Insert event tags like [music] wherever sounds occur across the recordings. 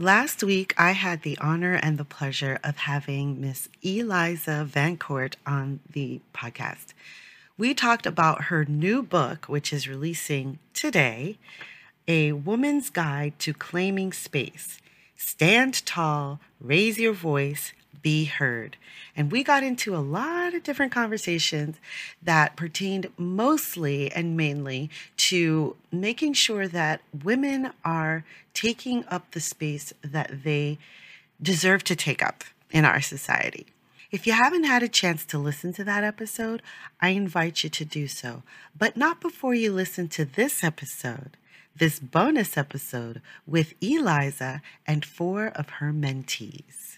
Last week, I had the honor and the pleasure of having Miss Eliza Vancourt on the podcast. We talked about her new book, which is releasing today A Woman's Guide to Claiming Space. Stand tall, raise your voice, be heard. And we got into a lot of different conversations that pertained mostly and mainly to making sure that women are taking up the space that they deserve to take up in our society. If you haven't had a chance to listen to that episode, I invite you to do so, but not before you listen to this episode, this bonus episode with Eliza and four of her mentees.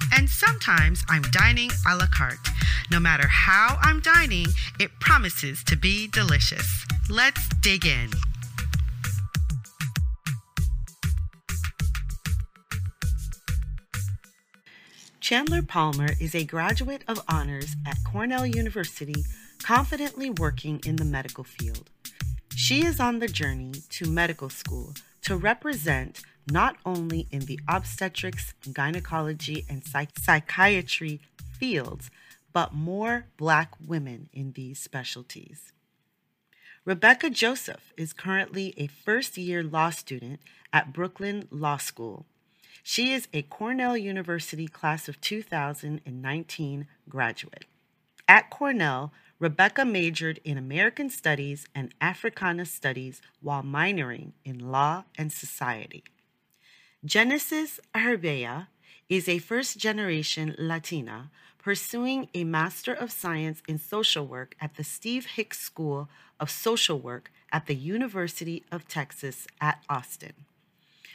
and sometimes I'm dining a la carte. No matter how I'm dining, it promises to be delicious. Let's dig in. Chandler Palmer is a graduate of honors at Cornell University, confidently working in the medical field. She is on the journey to medical school to represent not only in the obstetrics, gynecology, and psych- psychiatry fields, but more Black women in these specialties. Rebecca Joseph is currently a first year law student at Brooklyn Law School. She is a Cornell University class of 2019 graduate. At Cornell, Rebecca majored in American Studies and Africana Studies while minoring in law and society. Genesis Herbea is a first generation Latina pursuing a Master of Science in Social Work at the Steve Hicks School of Social Work at the University of Texas at Austin.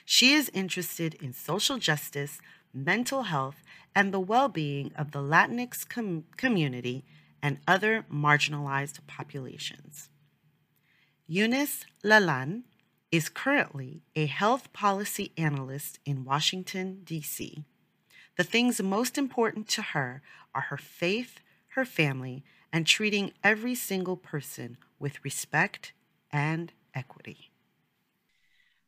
She is interested in social justice, mental health, and the well being of the Latinx com- community and other marginalized populations. Eunice Lalan is currently a health policy analyst in Washington, D.C. The things most important to her are her faith, her family, and treating every single person with respect and equity.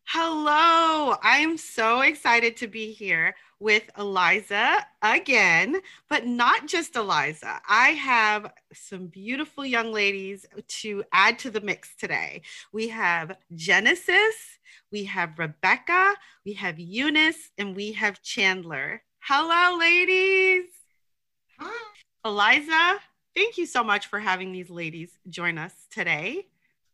Hello, I'm so excited to be here with Eliza again, but not just Eliza. I have some beautiful young ladies to add to the mix today. We have Genesis, we have Rebecca, we have Eunice, and we have Chandler. Hello, ladies. Hi. Eliza, thank you so much for having these ladies join us today.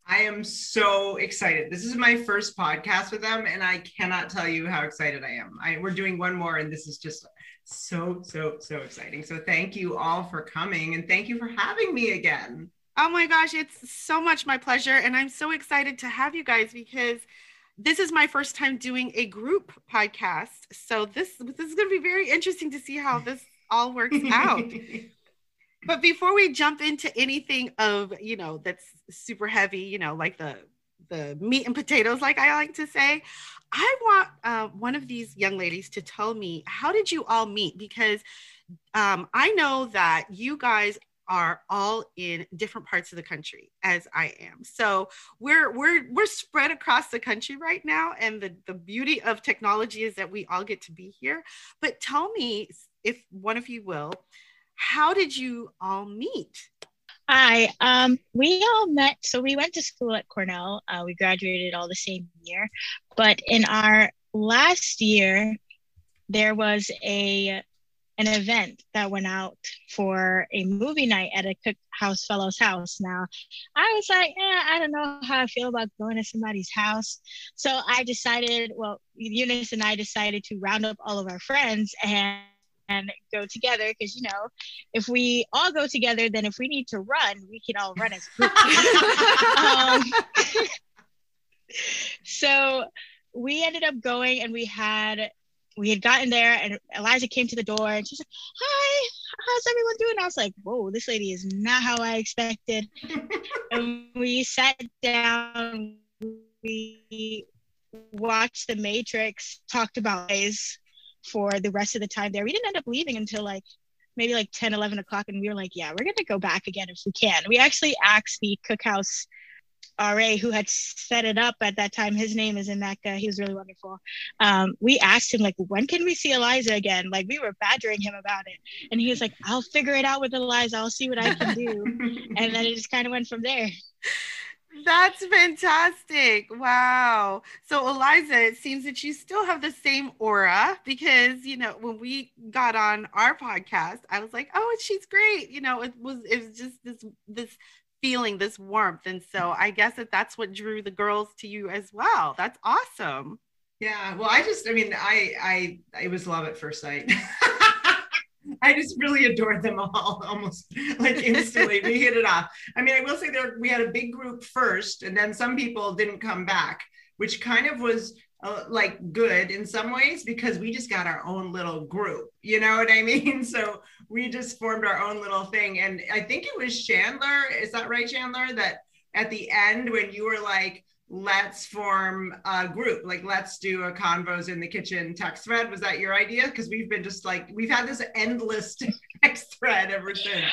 I am so excited. This is my first podcast with them, and I cannot tell you how excited I am. I, we're doing one more, and this is just so, so, so exciting. So, thank you all for coming, and thank you for having me again. Oh my gosh, it's so much my pleasure. And I'm so excited to have you guys because this is my first time doing a group podcast. So, this, this is going to be very interesting to see how this all works out. [laughs] but before we jump into anything of you know that's super heavy you know like the the meat and potatoes like i like to say i want uh, one of these young ladies to tell me how did you all meet because um, i know that you guys are all in different parts of the country as I am. So we're we're we're spread across the country right now and the the beauty of technology is that we all get to be here. But tell me if one of you will how did you all meet? Hi, um, we all met. So we went to school at Cornell. Uh, we graduated all the same year, but in our last year, there was a an event that went out for a movie night at a Cookhouse Fellows house. Now, I was like, eh, I don't know how I feel about going to somebody's house. So I decided, well, Eunice and I decided to round up all of our friends and and go together because you know if we all go together then if we need to run we can all run as a group [laughs] um, so we ended up going and we had we had gotten there and eliza came to the door and she's like hi how's everyone doing? I was like, whoa, this lady is not how I expected. and we sat down, we watched The Matrix, talked about ways for the rest of the time there. We didn't end up leaving until like maybe like 10, 11 o'clock. And we were like, yeah, we're going to go back again if we can. We actually asked the cookhouse RA who had set it up at that time. His name is Emeka. He was really wonderful. Um, we asked him like, when can we see Eliza again? Like we were badgering him about it, and he was like, I'll figure it out with Eliza. I'll see what I can do. [laughs] and then it just kind of went from there. That's fantastic. Wow. So, Eliza, it seems that you still have the same aura because, you know, when we got on our podcast, I was like, oh, she's great. You know, it was, it was just this, this feeling this warmth. And so I guess that that's what drew the girls to you as well. That's awesome. Yeah. Well, I just, I mean, I, I, it was love at first sight. [laughs] I just really adored them all [laughs] almost like instantly. we hit it off. I mean, I will say there we had a big group first, and then some people didn't come back, which kind of was uh, like good in some ways because we just got our own little group you know what i mean [laughs] so we just formed our own little thing and i think it was chandler is that right chandler that at the end when you were like let's form a group. Like let's do a convos in the kitchen text thread. Was that your idea? Because we've been just like we've had this endless [laughs] text thread ever since.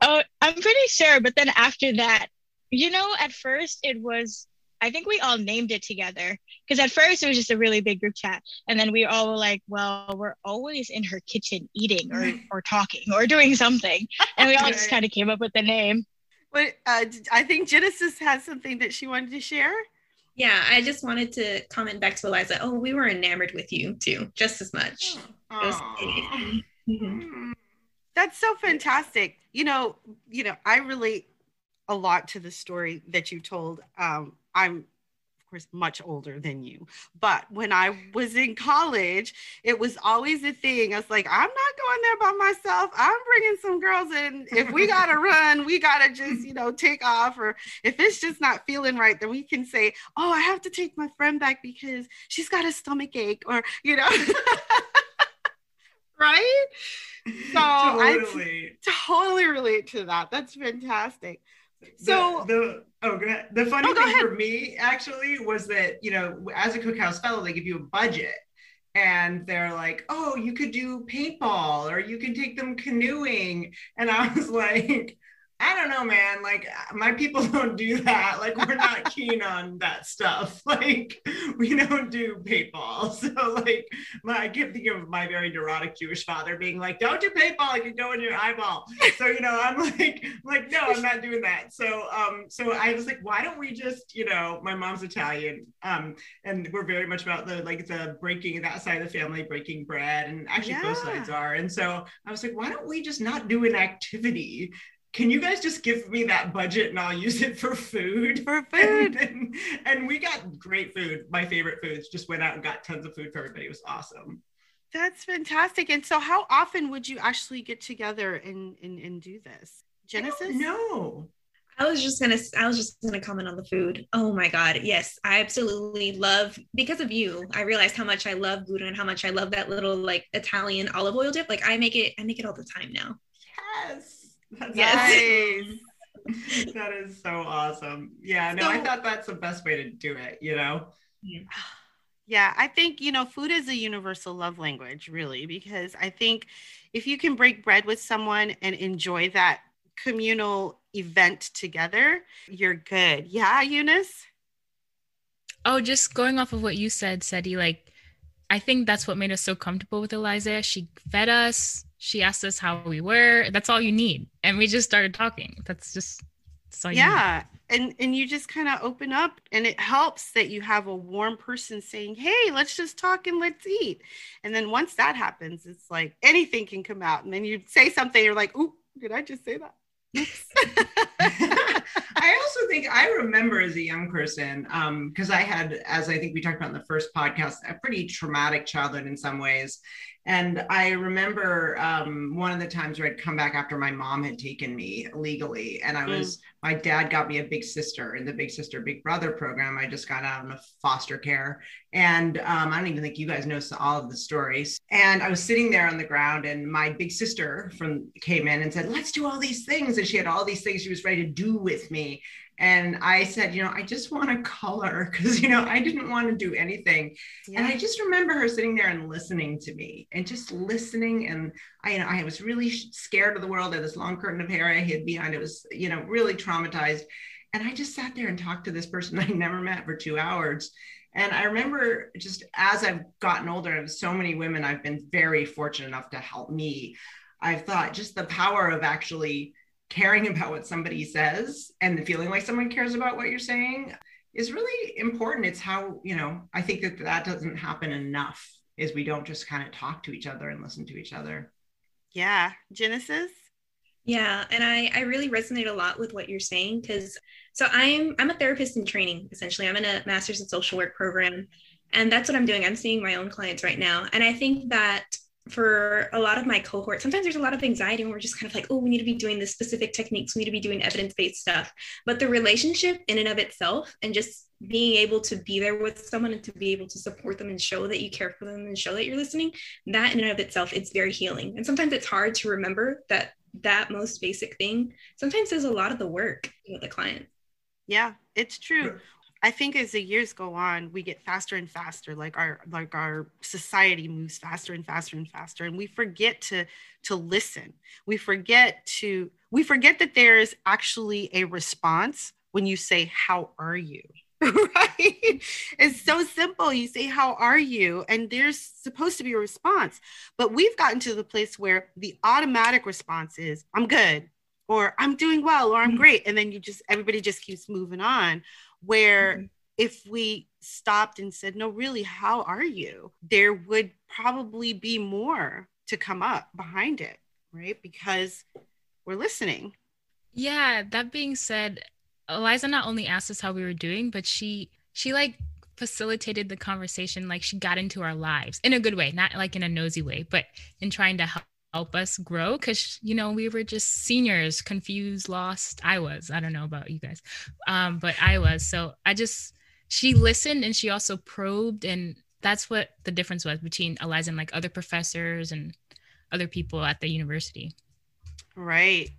Oh i'm pretty sure but then after that you know at first it was I think we all named it together. Because at first it was just a really big group chat, and then we all were like, "Well, we're always in her kitchen eating or [laughs] or talking or doing something," and we all just kind of came up with the name. But uh, I think Genesis has something that she wanted to share. Yeah, I just wanted to comment back to Eliza. Oh, we were enamored with you too, just as much. Mm-hmm. That's so fantastic. You know, you know, I relate a lot to the story that you told. Um, I'm course much older than you. But when i was in college it was always a thing. I was like i'm not going there by myself. I'm bringing some girls in. If we [laughs] gotta run we gotta just you know take off. Or if it's just not feeling right then we can say oh i have to take my friend back because she's got a stomach ache or you know. [laughs] Right? So totally. i totally relate to that. That's fantastic so the, the oh. The funny oh, thing for me actually was that you know as a cookhouse fellow they give you a budget and they're like, "Oh, you could do paintball or you can take them canoeing," and I was [laughs] like, I don't know, man. Like my people [laughs] don't do that. Like we're not [laughs] keen on that stuff. [laughs] Like we don't do paintball. So like my, I keep thinking of my very neurotic Jewish father being like, "Don't do paintball. You can go in your eyeball." So you know, I'm like, like no, I'm not doing that. So um, so I was like, why don't we just, you know, my mom's Italian, um, and we're very much about the like the breaking that side of the family, breaking bread, and actually yeah. both sides are. And so I was like, why don't we just not do an activity can you guys just give me that budget and I'll use it for food? For [laughs] food. And, and, we got great food. My favorite foods just went out and got tons of food for everybody. It was awesome. That's fantastic. And so how often would you actually get together and, and, and do this? Genesis? No. I was just gonna I was just gonna comment on the food. Oh my god, yes, I absolutely love because of you. I realized how much I love Gouda and how much I love that little like Italian olive oil dip. Like I make it, I make it all the time now. Yes. [laughs] That's yes. Nice. [laughs] that is so awesome. Yeah, no, so, I thought that's the best way to do it, you know? Yeah. I think, you know, food is a universal love language, really, because I think if you can break bread with someone and enjoy that communal event together, you're good. Yeah, Eunice? Oh, just going off of what you said, Seti, like, I think that's what made us so comfortable with Eliza. She fed us, she asked us how we were. That's all you need. And we just started talking. That's just that's all yeah. And and you just kind of open up and it helps that you have a warm person saying, Hey, let's just talk and let's eat. And then once that happens, it's like anything can come out. And then you say something, you're like, Ooh, did I just say that? [laughs] [laughs] I also think I remember as a young person, because um, I had, as I think we talked about in the first podcast, a pretty traumatic childhood in some ways. And I remember um, one of the times where I'd come back after my mom had taken me legally, and I was, mm. my dad got me a big sister in the big sister, big brother program. I just got out of foster care. And um, I don't even think you guys know all of the stories. And I was sitting there on the ground, and my big sister from came in and said, Let's do all these things. And she had all these things she was ready to do with me. And I said, you know, I just want to color [laughs] because, you know, I didn't want to do anything. Yeah. And I just remember her sitting there and listening to me and just listening. And I, you know, I was really scared of the world. I had this long curtain of hair I hid behind. It was, you know, really traumatized. And I just sat there and talked to this person [laughs] I never met for two hours. And I remember just as I've gotten older, and so many women I've been very fortunate enough to help me. I've thought just the power of actually caring about what somebody says and the feeling like someone cares about what you're saying is really important. It's how, you know, I think that that doesn't happen enough is we don't just kind of talk to each other and listen to each other. Yeah. Genesis? Yeah, and I I really resonate a lot with what you're saying because so I'm I'm a therapist in training essentially. I'm in a master's in social work program and that's what I'm doing. I'm seeing my own clients right now. And I think that for a lot of my cohort, sometimes there's a lot of anxiety and we're just kind of like, oh, we need to be doing this specific techniques. We need to be doing evidence-based stuff. But the relationship in and of itself and just being able to be there with someone and to be able to support them and show that you care for them and show that you're listening, that in and of itself, it's very healing. And sometimes it's hard to remember that that most basic thing sometimes does a lot of the work with the client. Yeah, it's true. I think as the years go on, we get faster and faster. Like our like our society moves faster and faster and faster, and we forget to to listen. We forget to we forget that there is actually a response when you say, "How are you?" [laughs] right? It's so simple. You say, How are you? And there's supposed to be a response. But we've gotten to the place where the automatic response is, I'm good, or I'm doing well, or I'm mm-hmm. great. And then you just, everybody just keeps moving on where mm-hmm. if we stopped and said, No, really, how are you? There would probably be more to come up behind it, right? Because we're listening. Yeah, that being said, Eliza not only asked us how we were doing, but she she like facilitated the conversation like she got into our lives in a good way, not like in a nosy way, but in trying to help help us grow because you know we were just seniors confused lost. I was i don't know about you guys um, but i was. So i just she listened and she also probed and that's what the difference was between eliza and like other professors and other people at the university. Right.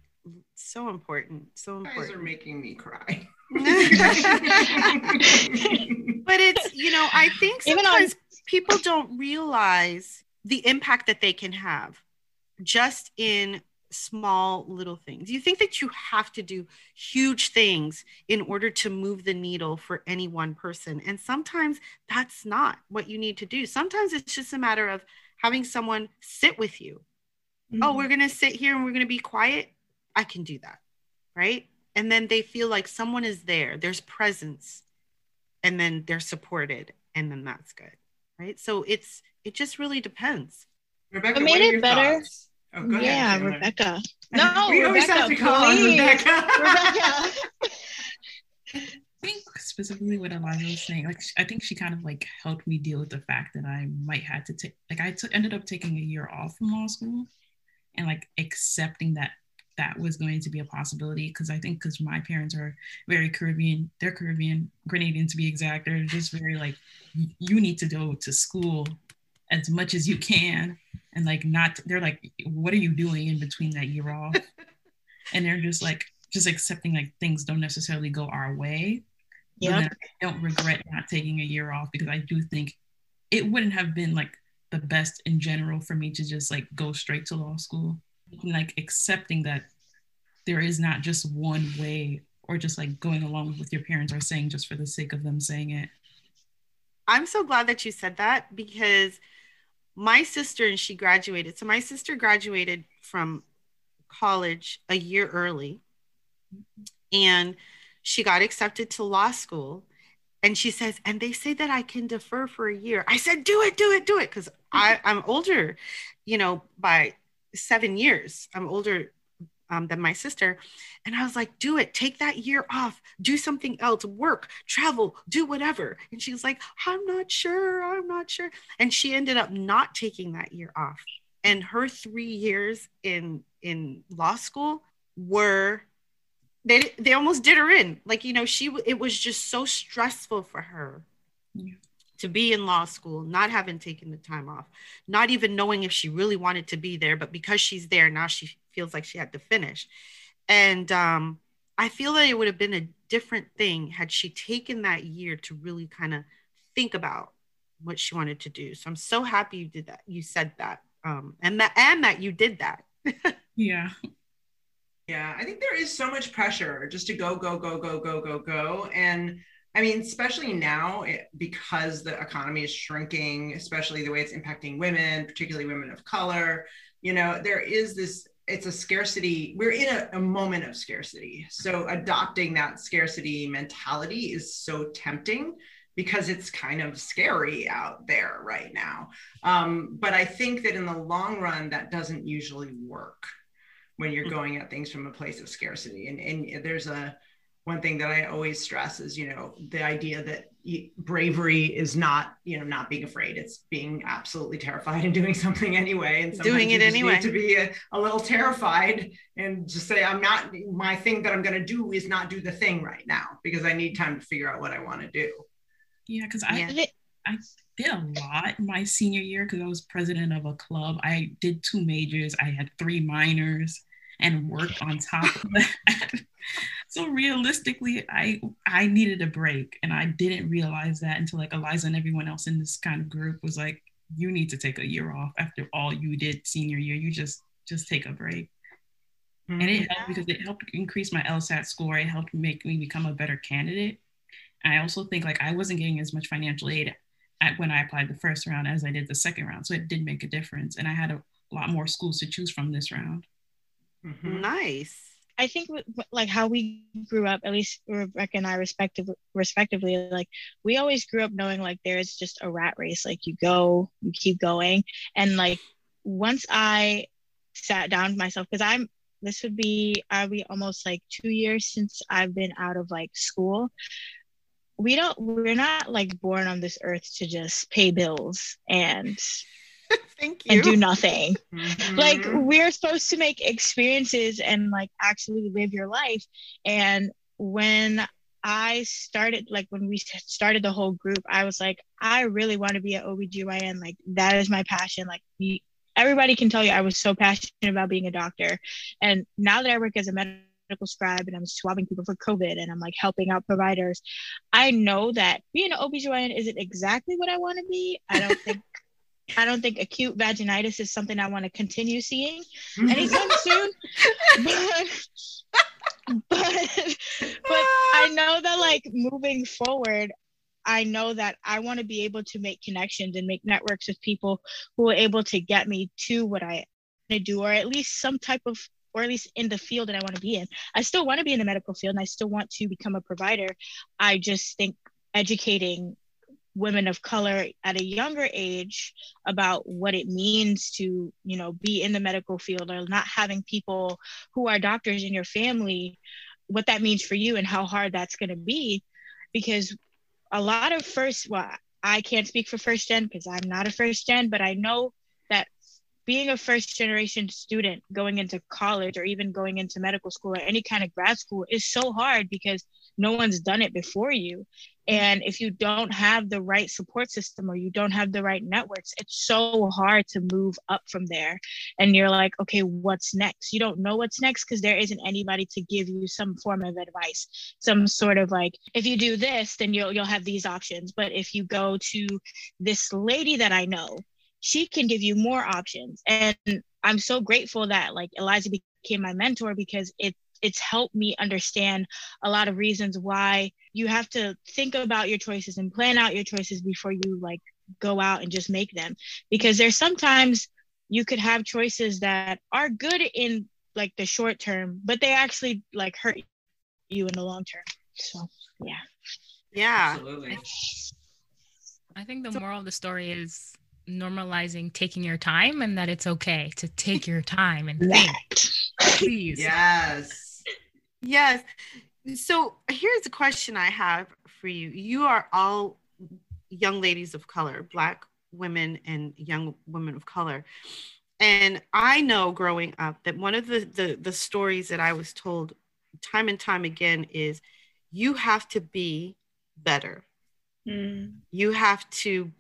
So important so important you guys are making me cry. [laughs] But it's you know i think sometimes people don't realize the impact that they can have just in small little things. You think that you have to do huge things in order to move the needle for any one person. And sometimes that's not what you need to do. Sometimes it's just a matter of having someone sit with you. Oh, mm-hmm. Oh, we're going to sit here and we're going to be quiet. I can do that. Right. And then they feel like someone is there, there's presence, and then they're supported. And then that's good. Right. So it's, it just really depends. Rebecca, what made it better. Thoughts? Oh, yeah, ahead, Rebecca. [laughs] No, we always Rebecca, have to call please. Rebecca. [laughs] Rebecca. I think specifically what Eliza was saying, like I think she kind of like helped me deal with the fact that I might have to take, like I t- ended up taking a year off from law school, and like accepting that that was going to be a possibility because I think because my parents are very Caribbean, they're Caribbean, Grenadian to be exact. They're just very like you need to go to school as much as you can and like not they're like what are you doing in between that year off? [laughs] And they're just like just accepting like things don't necessarily go our way. Yeah i don't regret not taking a year off because i do think it wouldn't have been like the best in general for me to just like go straight to law school. And, like accepting that there is not just one way or just like going along with what your parents are saying just for the sake of them saying it. I'm so glad that you said that because my sister and she graduated. So my sister graduated from college a year early and she got accepted to law school. And she says and they say that i can defer for a year. I said do it do it do it. Because i'm older you know by seven years. I'm older um, than my sister. And I was like, do it, take that year off, do something else, work, travel, do whatever. And she was like, I'm not sure, I'm not sure. And she ended up not taking that year off. And her three years in in law school were they they almost did her in. Like, you know, she it was just so stressful for her. Yeah to be in law school, not having taken the time off, not even knowing if she really wanted to be there, but because she's there now, she feels like she had to finish. And um, I feel that it would have been a different thing had she taken that year to really kind of think about what she wanted to do. So I'm so happy you did that. You said that, um, and that and that you did that. [laughs] yeah. Yeah, I think there is so much pressure just to go, go, go, go, go, go, go, and I mean, especially now it, because the economy is shrinking, especially the way it's impacting women, particularly women of color. You know, there is this. It's a scarcity. We're in a, a moment of scarcity. So adopting that scarcity mentality is so tempting because it's kind of scary out there right now. Um, but I think that in the long run, that doesn't usually work when you're mm-hmm. going at things from a place of scarcity. And, and there's a one thing that I always stress is, you know, the idea that bravery is not, you know, not being afraid. It's being absolutely terrified and doing [laughs] something anyway. And doing it anyway. to be a, a, little terrified and just say, I'm not, my thing that I'm going to do is not do the thing right now because I need time to figure out what I want to do. Yeah, because I, yeah. I did a lot my senior year because I was president of a club. I did two majors. I had three minors and worked on top of that [laughs] so realistically i i needed a break and i didn't realize that until like eliza and everyone else in this kind of group was like you need to take a year off after all you did senior year. You just just take a break. Mm-hmm. and it helped because it helped increase my lsat score. It helped make me become a better candidate. And i also think like i wasn't getting as much financial aid at, when i applied the first round as i did the second round so it did make a difference and i had a lot more schools to choose from this round. Mm-hmm. nice I think like how we grew up, at least Rebecca and I respectively, respectively, like we always grew up knowing like there's just a rat race. Like you go, you keep going, and like once I sat down myself, because I'm this would be I'll be almost like two years since I've been out of like school. We don't, we're not like born on this earth to just pay bills and [laughs] Thank you. And do nothing. Mm-hmm. Like we're supposed to make experiences and like actually live your life. And when I started, like when we started the whole group, I was like, I really want to be an OBGYN. Like that is my passion. Like everybody can tell you I was so passionate about being a doctor. And now that I work as a medical scribe and I'm swabbing people for COVID and I'm like helping out providers, I know that being an OBGYN isn't exactly what I want to be. I don't think I don't think acute vaginitis is something I want to continue seeing [laughs] anytime soon. But, but but I know that like moving forward, I know that I want to be able to make connections and make networks with people who are able to get me to what I want to do, or at least some type of, or at least in the field that I want to be in. I still want to be in the medical field and I still want to become a provider. I just think educating women of color at a younger age about what it means to you know be in the medical field or not having people who are doctors in your family what that means for you and how hard that's going to be. Because a lot of first well i can't speak for first gen because i'm not a first gen but i know being a first generation student going into college or even going into medical school or any kind of grad school is so hard because no one's done it before you and if you don't have the right support system or you don't have the right networks, it's so hard to move up from there. And you're like, okay, what's next? You don't know what's next because there isn't anybody to give you some form of advice, some sort of like, if you do this, then you'll you'll have these options. But if you go to this lady that I know, she can give you more options. And I'm so grateful that like Eliza became my mentor because it it's helped me understand a lot of reasons why you have to think about your choices and plan out your choices before you like go out and just make them. Because there's sometimes you could have choices that are good in like the short term but they actually like hurt you in the long term. So yeah. Yeah. Absolutely. I think the moral of the story is normalizing taking your time and that it's okay to take your time and think. That. Please. Yes. Yes. So here's a question I have for you. You are all young ladies of color, Black women and young women of color. And I know growing up that one of the, the, the stories that I was told time and time again is you have to be better. Mm. You have to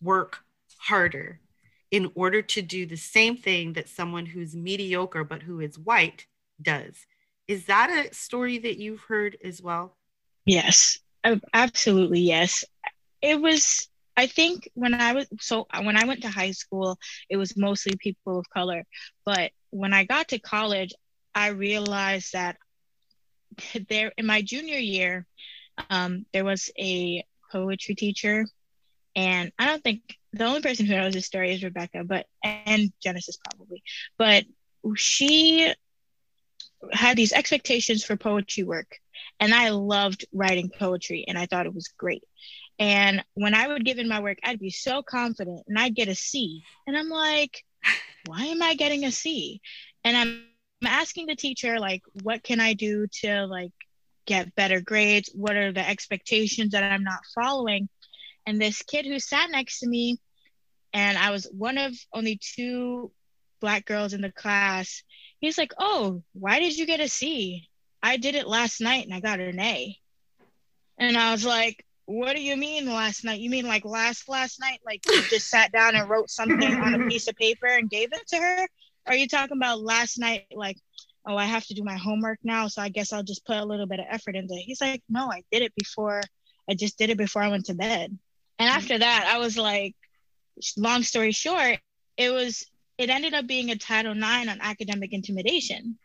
work harder in order to do the same thing that someone who's mediocre but who is white does. Is that a story that you've heard as well? Yes, absolutely. Yes. It was, I think when I was, so when I went to high school, it was mostly people of color. But when I got to college, I realized that [laughs] there, in my junior year, um, there was a poetry teacher. And I don't think the only person who knows this story is Rebecca, but, and Genesis probably. But she had these expectations for poetry work and I loved writing poetry and I thought it was great. And when I would give in my work, I'd be so confident and I'd get a C. And I'm like, why am I getting a C? And I'm, I'm asking the teacher, like, what can I do to like get better grades? What are the expectations that I'm not following? And this kid who sat next to me, and I was one of only two black girls in the class, he's like, Oh, why did you get a C? I did it last night and I got an A. And I was like, What do you mean last night? You mean like last last night? Like you just [laughs] sat down and wrote something on a piece of paper and gave it to her? Or are you talking about last night like oh, I have to do my homework now, so I guess I'll just put a little bit of effort into it. He's like, no, I did it before. I just did it before I went to bed. And after that, I was like, long story short, it was it ended up being a Title IX on academic intimidation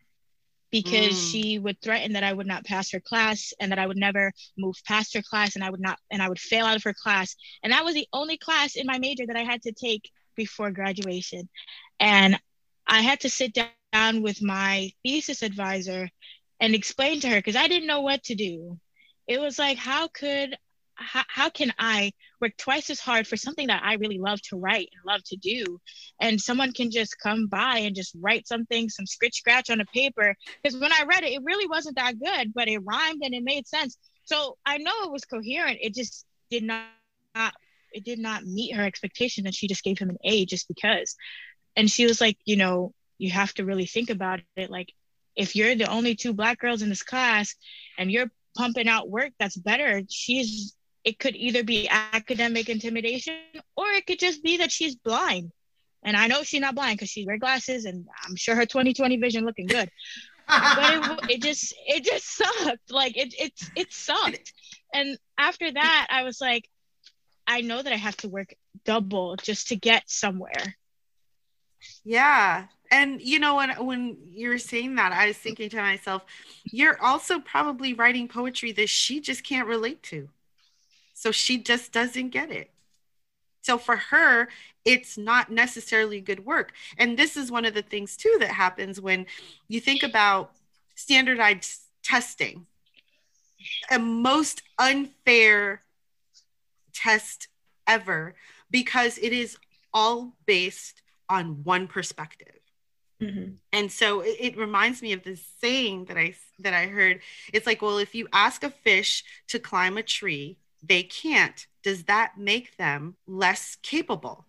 because Mm. she would threaten that I would not pass her class and that I would never move past her class and I would not and I would fail out of her class. And that was the only class in my major that I had to take before graduation. And I had to sit down with my thesis advisor and explain to her because I didn't know what to do. It was like, how could how, how can I work twice as hard for something that I really love to write and love to do? And someone can just come by and just write something, some scritch scratch on a paper. Because when I read it, it really wasn't that good, but it rhymed and it made sense. So I know it was coherent. It just did not, it did not meet her expectation. And she just gave him an A just because. And she was like, you know, you have to really think about it. Like, if you're the only two black girls in this class and you're pumping out work that's better, she's it could either be academic intimidation or it could just be that she's blind. And I know she's not blind because she wears glasses and I'm sure her 2020 vision looking good. But it, it just it just [laughs] sucked. Like it it it sucked. And after that, I was like, I know that I have to work double just to get somewhere. Yeah. And you know when when you're saying that, I was thinking to myself, you're also probably writing poetry that she just can't relate to. So she just doesn't get it. So for her, it's not necessarily good work. And this is one of the things too that happens when you think about standardized testing. A most unfair test ever because it is all based on one perspective. Mhm. And so it, it reminds me of this saying that I that I heard. It's like, well, if you ask a fish to climb a tree, they can't. Does that make them less capable?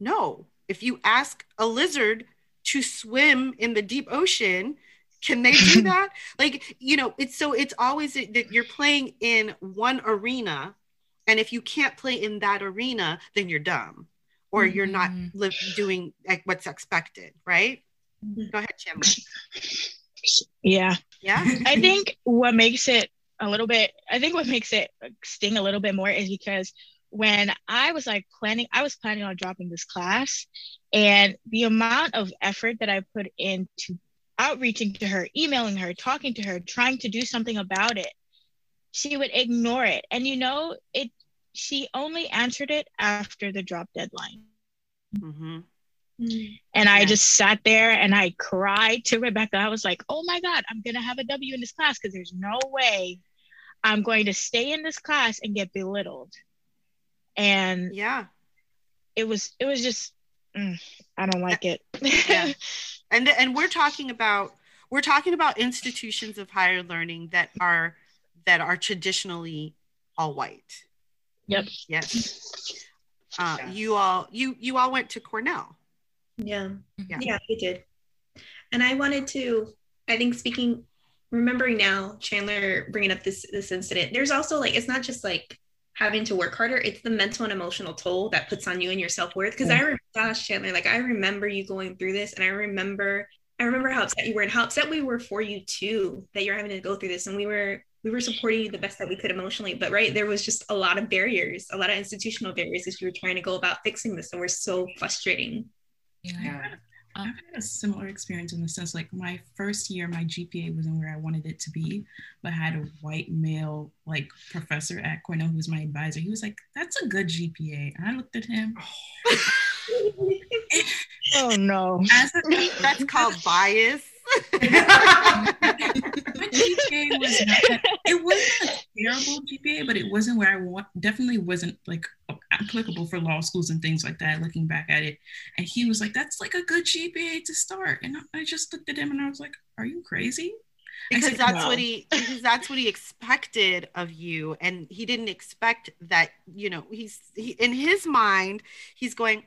No. If you ask a lizard to swim in the deep ocean, can they do [laughs] that? like, you know, it's so it's always that you're playing in one arena, and if you can't play in that arena, then you're dumb, or you're not Mhm. li- doing like what's expected, right? Mhm. Go ahead, Chandler. Yeah. Yeah. I think what makes it a little bit, I think what makes it sting a little bit more is because when I was like planning, I was planning on dropping this class, and the amount of effort that I put into outreaching to her, emailing her, talking to her, trying to do something about it, she would ignore it. And you know, it, she only answered it after the drop deadline. hmm Mm. And I just sat there and I cried to Rebecca. I was like, oh my God, I'm going to have a W in this class because there's no way I'm going to stay in this class and get belittled. And Yeah. it was it was just mm, I don't like it. Yeah. [laughs] and and we're talking about we're talking about institutions of higher learning that are that are traditionally all white. Yep. Yes. Uh, Yes. You all you you all went to Cornell. Yeah. Yeah. Yeah, we did. And I wanted to, I think speaking, remembering now, Chandler bringing up this this incident. There's also like it's not just like having to work harder; it's the mental and emotional toll that puts on you and your self worth. Because I remember, gosh, Chandler, like I remember you going through this, and I remember, I remember how upset you were and how upset we were for you too that you're having to go through this, and we were we were supporting you the best that we could emotionally. But right, there was just a lot of barriers, a lot of institutional barriers as you were trying to go about fixing this, and we're so frustrating. Yeah. Yeah. I've had a similar experience in the sense like my first year, my GPA wasn't where I wanted it to be, but I had a white male like professor at Cornell who was my advisor. He was like, "That's a good GPA," and I looked at him oh, [laughs] [laughs] oh no. as a, That's [laughs] called bias. My GPA was not, it wasn't a terrible GPA, but it wasn't where I want. Definitely wasn't like applicable for law schools and things like that. Looking back at it, and he was like, "That's like a good GPA to start," and I just looked at him and I was like, "Are you crazy?" Because said, that's no. what he because that's what he expected of you and he didn't expect that you know he's he, in his mind he's going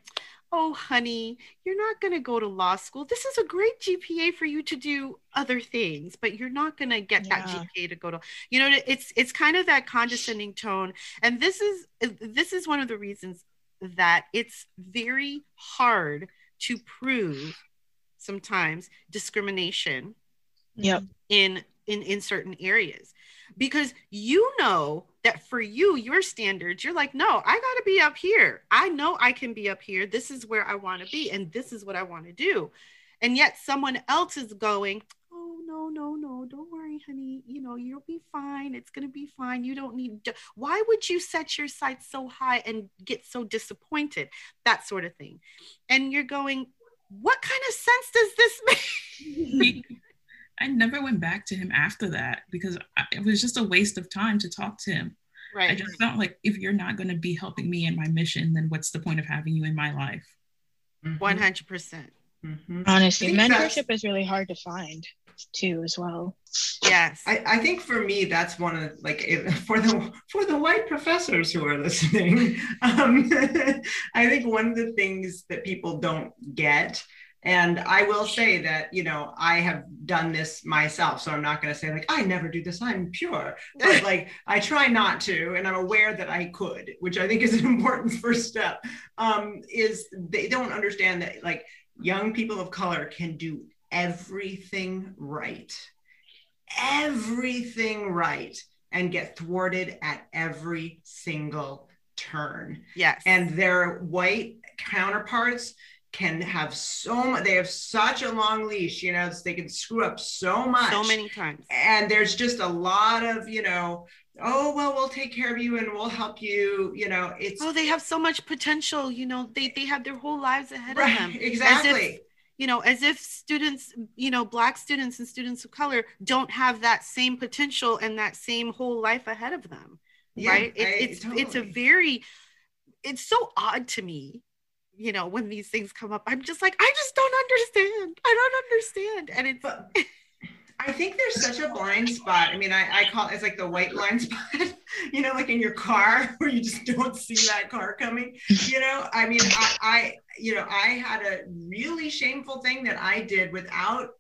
oh honey you're not going to go to law school. This is a great gpa for you to do other things but you're not going to get that gpa to go to you know it's it's kind of that condescending tone. And this is this is one of the reasons that it's very hard to prove sometimes discrimination Yep. in in in certain areas. Because you know that for you your standards you're like no i got to be up here. I know i can be up here. This is where i want to be and this is what i want to do. And yet someone else is going oh no no no don't worry honey. You know you'll be fine. It's going to be fine. You don't need to why would you set your sights so high and get so disappointed? That sort of thing. And you're going what kind of sense does this [laughs] make [laughs] I never went back to him after that because I, it was just a waste of time to talk to him. Right. I just felt like if you're not going to be helping me in my mission, then what's the point of having you in my life? One hundred percent. Mhm. Honestly, I think that's- mentorship is really hard to find too, as well. Yes. I, I think for me that's one of like if, [laughs] for the for the white professors who are listening [laughs] um, [laughs] i think one of the things that people don't get and i will say that you know i have done this myself so i'm not going to say like i never do this i'm pure but [laughs] like i try not to and i'm aware that i could which i think is an [laughs] important first step um, is they don't understand that like young people of color can do everything right everything right and get thwarted at every single turn. yes. And their white counterparts can have so much, they have such a long leash, you know, they can screw up so much. so many times. And there's just a lot of, you know, oh, well, we'll take care of you and we'll help you. You know, it's Oh, they have so much potential. You know, they they have their whole lives ahead of them. exactly. You know, as if students, you know, black students and students of color don't have that same potential and that same whole life ahead of them. Yeah, right? It, I- it's it's a very it's so odd to me you know when these things come up i'm just like i just don't understand i don't understand and it's But I think there's such a blind spot. I mean, I, I call it, it's like the white blind [laughs] spot, you know, like in your car [laughs] where you just don't see that car coming. You know, I mean, I, I you know, I had a really shameful thing that I did without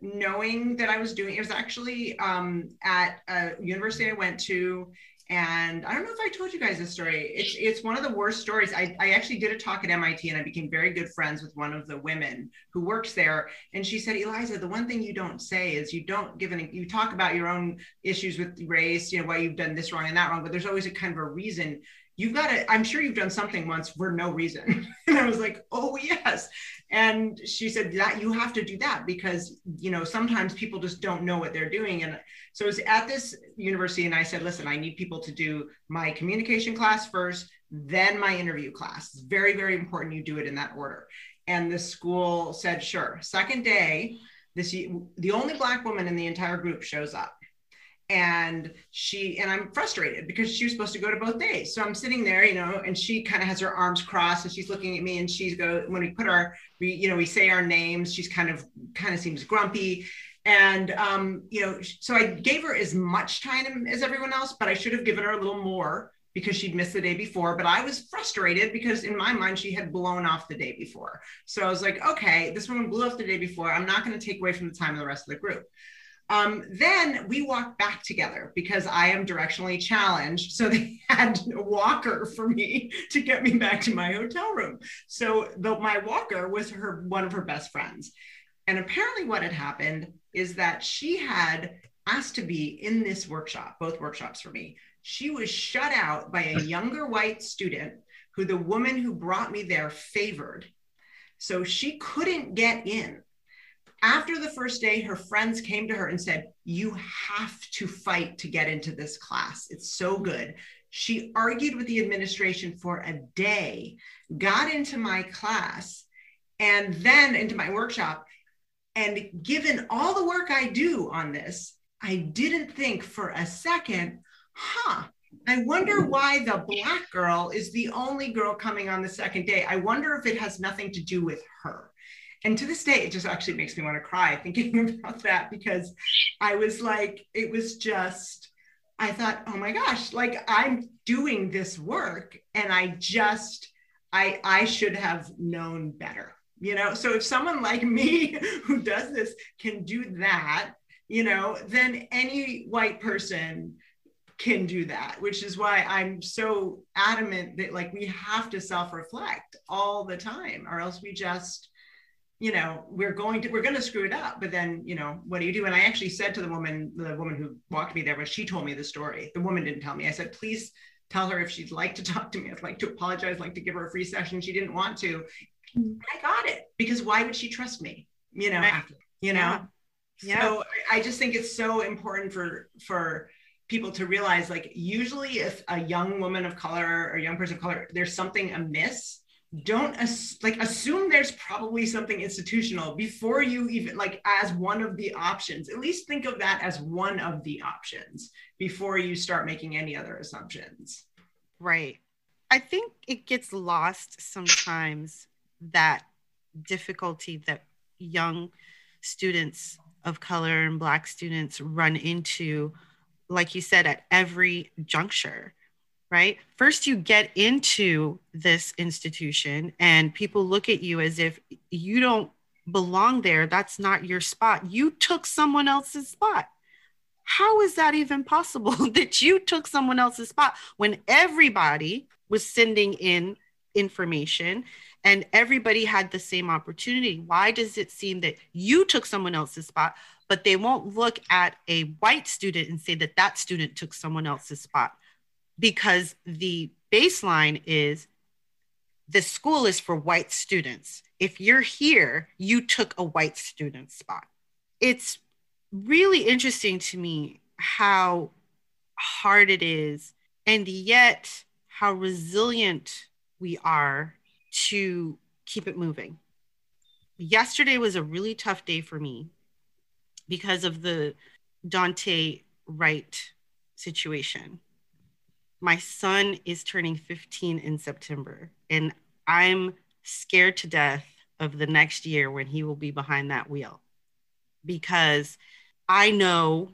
knowing that I was doing. It was actually um, at a university I went to. And I don't know if I told you guys this story. It's it's one of the worst stories. I, I actually did a talk at MIT and I became very good friends with one of the women who works there. And she said, Eliza, the one thing you don't say is you don't give any, you talk about your own issues with race, you know, why you've done this wrong and that wrong, but there's always a kind of a reason. You've got to, I'm sure you've done something once for no reason. [laughs] and I was like, oh, yes. And she said that you have to do that because, you know, sometimes people just don't know what they're doing. And so it was at this university, and I said, listen, I need people to do my communication class first, then my interview class. It's very, very important you do it in that order. And the school said, sure. Second day, this the only black woman in the entire group shows up. And she and i'm frustrated because she was supposed to go to both days. So i'm sitting there you know and she kind of has her arms crossed and she's looking at me and she's go when we put our we you know we say our names she's kind of kind of seems grumpy. And um you know so i gave her as much time as everyone else but i should have given her a little more because she'd missed the day before. But i was frustrated because in my mind she had blown off the day before. So i was like okay this woman blew off the day before. I'm not going to take away from the time of the rest of the group um, then we walked back together because I am directionally challenged. So [laughs] they had a walker for me to get me back to my hotel room. So the, my walker was her one of her best friends. And apparently, what had happened is that she had asked to be in this workshop, both workshops for me. She was shut out by a younger white student who the woman who brought me there favored. So she couldn't get in after the first day, her friends came to her and said, You have to fight to get into this class. It's so good. She argued with the administration for a day, got into my class, and then into my workshop. And given all the work I do on this, I didn't think for a second, huh, I wonder why the black girl is the only girl coming on the second day. I wonder if it has nothing to do with her and to this day it just actually makes me want to cry thinking [laughs] about that because i was like it was just i thought oh my gosh like i'm doing this work and i just i i should have known better you know? So if someone like me [laughs] who does this can do that you know then any white person can do that which is why i'm so adamant that like we have to self reflect all the time or else we just you know we're going to we're going to screw it up but then you know what do you do? And i actually said to the woman the woman who walked me there when she told me the story. The woman didn't tell me. I said please tell her if she'd like to talk to me. I'd like to apologize like to give her a free session. She didn't want to. Mm-hmm. i got it because why would she trust me? You know after, you know? Yeah. yeah. so i just think it's so important for for people to realize like usually if a young woman of color or young person of color there's something amiss don't like assume there's probably something institutional before you even like as one of the options. At least think of that as one of the options before you start making any other assumptions. Right. I think it gets lost sometimes that difficulty that young students of color and black students run into like you said at every juncture right? First, you get into this institution and people look at you as if you don't belong there. That's not your spot. You took someone else's spot. How is that even possible [laughs] that you took someone else's spot when everybody was sending in information and everybody had the same opportunity? Why does it seem that you took someone else's spot, but they won't look at a white student and say that that student took someone else's spot? Because the baseline is the school is for white students. If you're here, you took a white student spot. It's really interesting to me how hard it is, and yet how resilient we are to keep it moving. Yesterday was a really tough day for me because of the Daunte Wright situation my son is turning 15 in September, and I'm scared to death of the next year when he will be behind that wheel because I know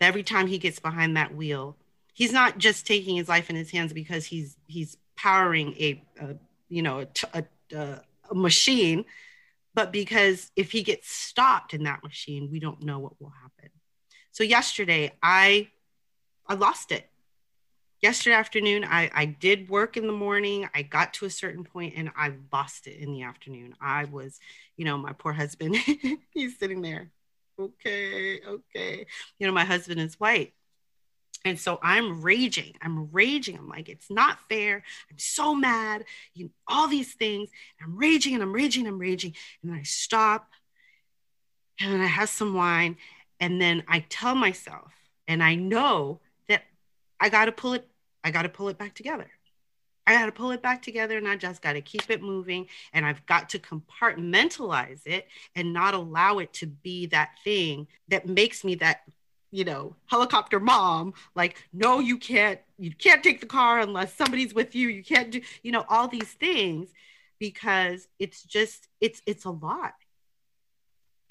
every time he gets behind that wheel, he's not just taking his life in his hands because he's he's powering a, a you know a, a, a machine, but because if he gets stopped in that machine, we don't know what will happen. So yesterday, I I lost it yesterday afternoon I, I did work in the morning. I got to a certain point and i lost it in the afternoon. I was you know my poor husband [laughs] he's sitting there. Okay okay. You know my husband is white. And so i'm raging. I'm raging. I'm like it's not fair. I'm so mad. You know, all these things. I'm raging and i'm raging and i'm raging. And then i stop. And i have some wine. And then i tell myself and i know I got to pull it, I got to pull it back together. I got to pull it back together and I just got to keep it moving. And I've got to compartmentalize it and not allow it to be that thing that makes me that you know, helicopter mom, like, no, you can't, you can't take the car unless somebody's with you. You can't do, you know, all these things because it's just, it's, it's a lot.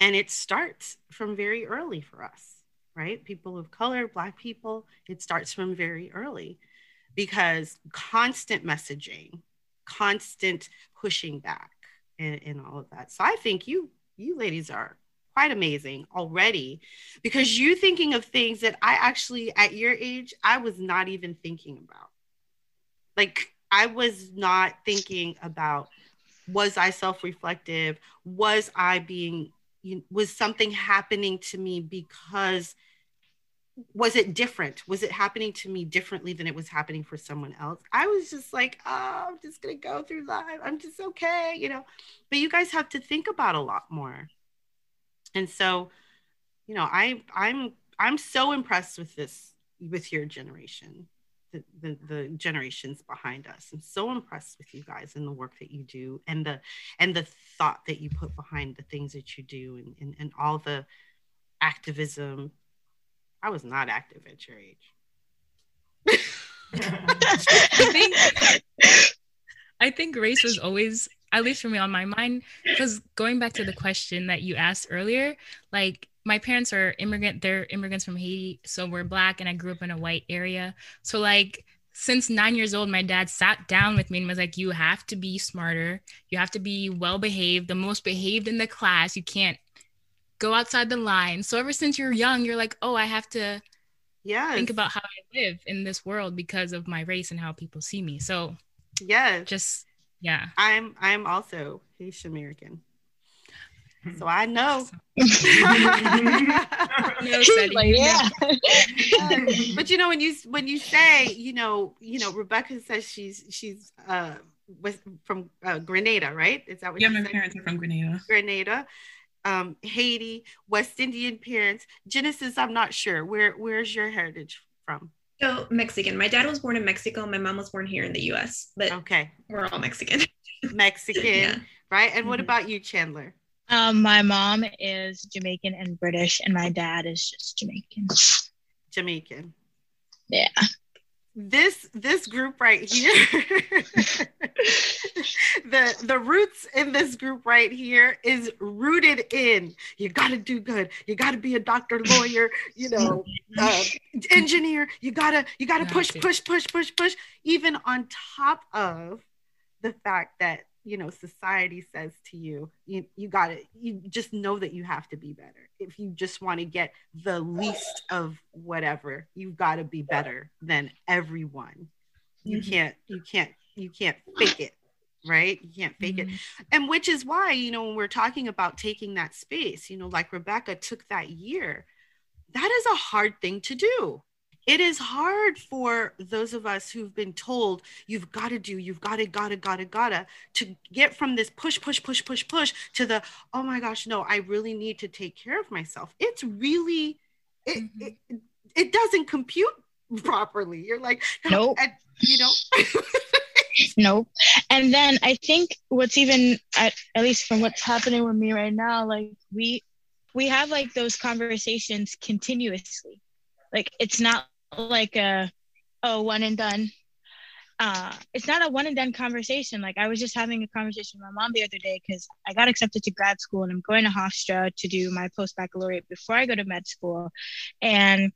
And it starts from very early for us, right? People of color, Black people, it starts from very early because constant messaging, constant pushing back, and, and all of that. So I think you, you ladies are quite amazing already because you thinking of things that I actually at your age I was not even thinking about. Like I was not thinking about was I self-reflective? Was I being was something happening to me because was it different? Was it happening to me differently than it was happening for someone else? I was just like, oh, I'm just gonna go through life. I'm just okay, you know. But you guys have to think about a lot more and so you know i i'm i'm so impressed with this with your generation the, the, the generations behind us i'm so impressed with you guys and the work that you do and the and the thought that you put behind the things that you do and, and, and all the activism i was not active at your age. I think I think race was always at least for me on my mind because going back to the question that you asked earlier like my parents are immigrant they're immigrants from haiti so we're black and i grew up in a white area. So like since nine years old my dad sat down with me and was like you have to be smarter. You have to be well behaved the most behaved in the class. You can't go outside the line so ever since you're young you're like oh i have to yeah think about how i live in this world because of my race and how people see me so yeah just yeah. I'm I'm also Haitian American. So I know. [laughs] [laughs] no, like, yeah. but you know when you when you say you know you know Rebecca says she's she's uh was from uh, Grenada right is that what yeah my said? parents are from Grenada Grenada um Haiti West Indian parents Genesis I'm not sure where where's your heritage from so Mexican. My dad was born in Mexico. My mom was born here in the U.S. But okay, we're all Mexican. [laughs] Mexican, yeah. right? And what mm-hmm. about you, Chandler? Um, my mom is Jamaican and British, and my dad is just Jamaican. Jamaican. Yeah this this group right here [laughs] the the roots in this group right here is rooted in you got to do good. You got to be a doctor lawyer you know uh, engineer. You gotta you gotta push push push push push even on top of the fact that you know society says to you you, you got to you just know that you have to be better. If you just want to get the least of whatever you've got to be better than everyone. You mm-hmm. can't you can't you can't fake it right? You can't fake mm-hmm. it and which is why you know when we're talking about taking that space you know like rebecca took that year that is a hard thing to do it is hard for those of us who've been told you've got to do you've got to gotta gotta gotta to get from this push push push push push to the oh my gosh no i really need to take care of myself it's really it mm-hmm. it, it, doesn't compute properly you're like nope. And, you know [laughs] nope and then i think what's even at, at least from what's happening with me right now like we we have like those conversations continuously like it's not like a oh one and done. Uh it's not a one and done conversation. Like i was just having a conversation with my mom the other day because i got accepted to grad school and i'm going to hofstra to do my post baccalaureate before i go to med school. And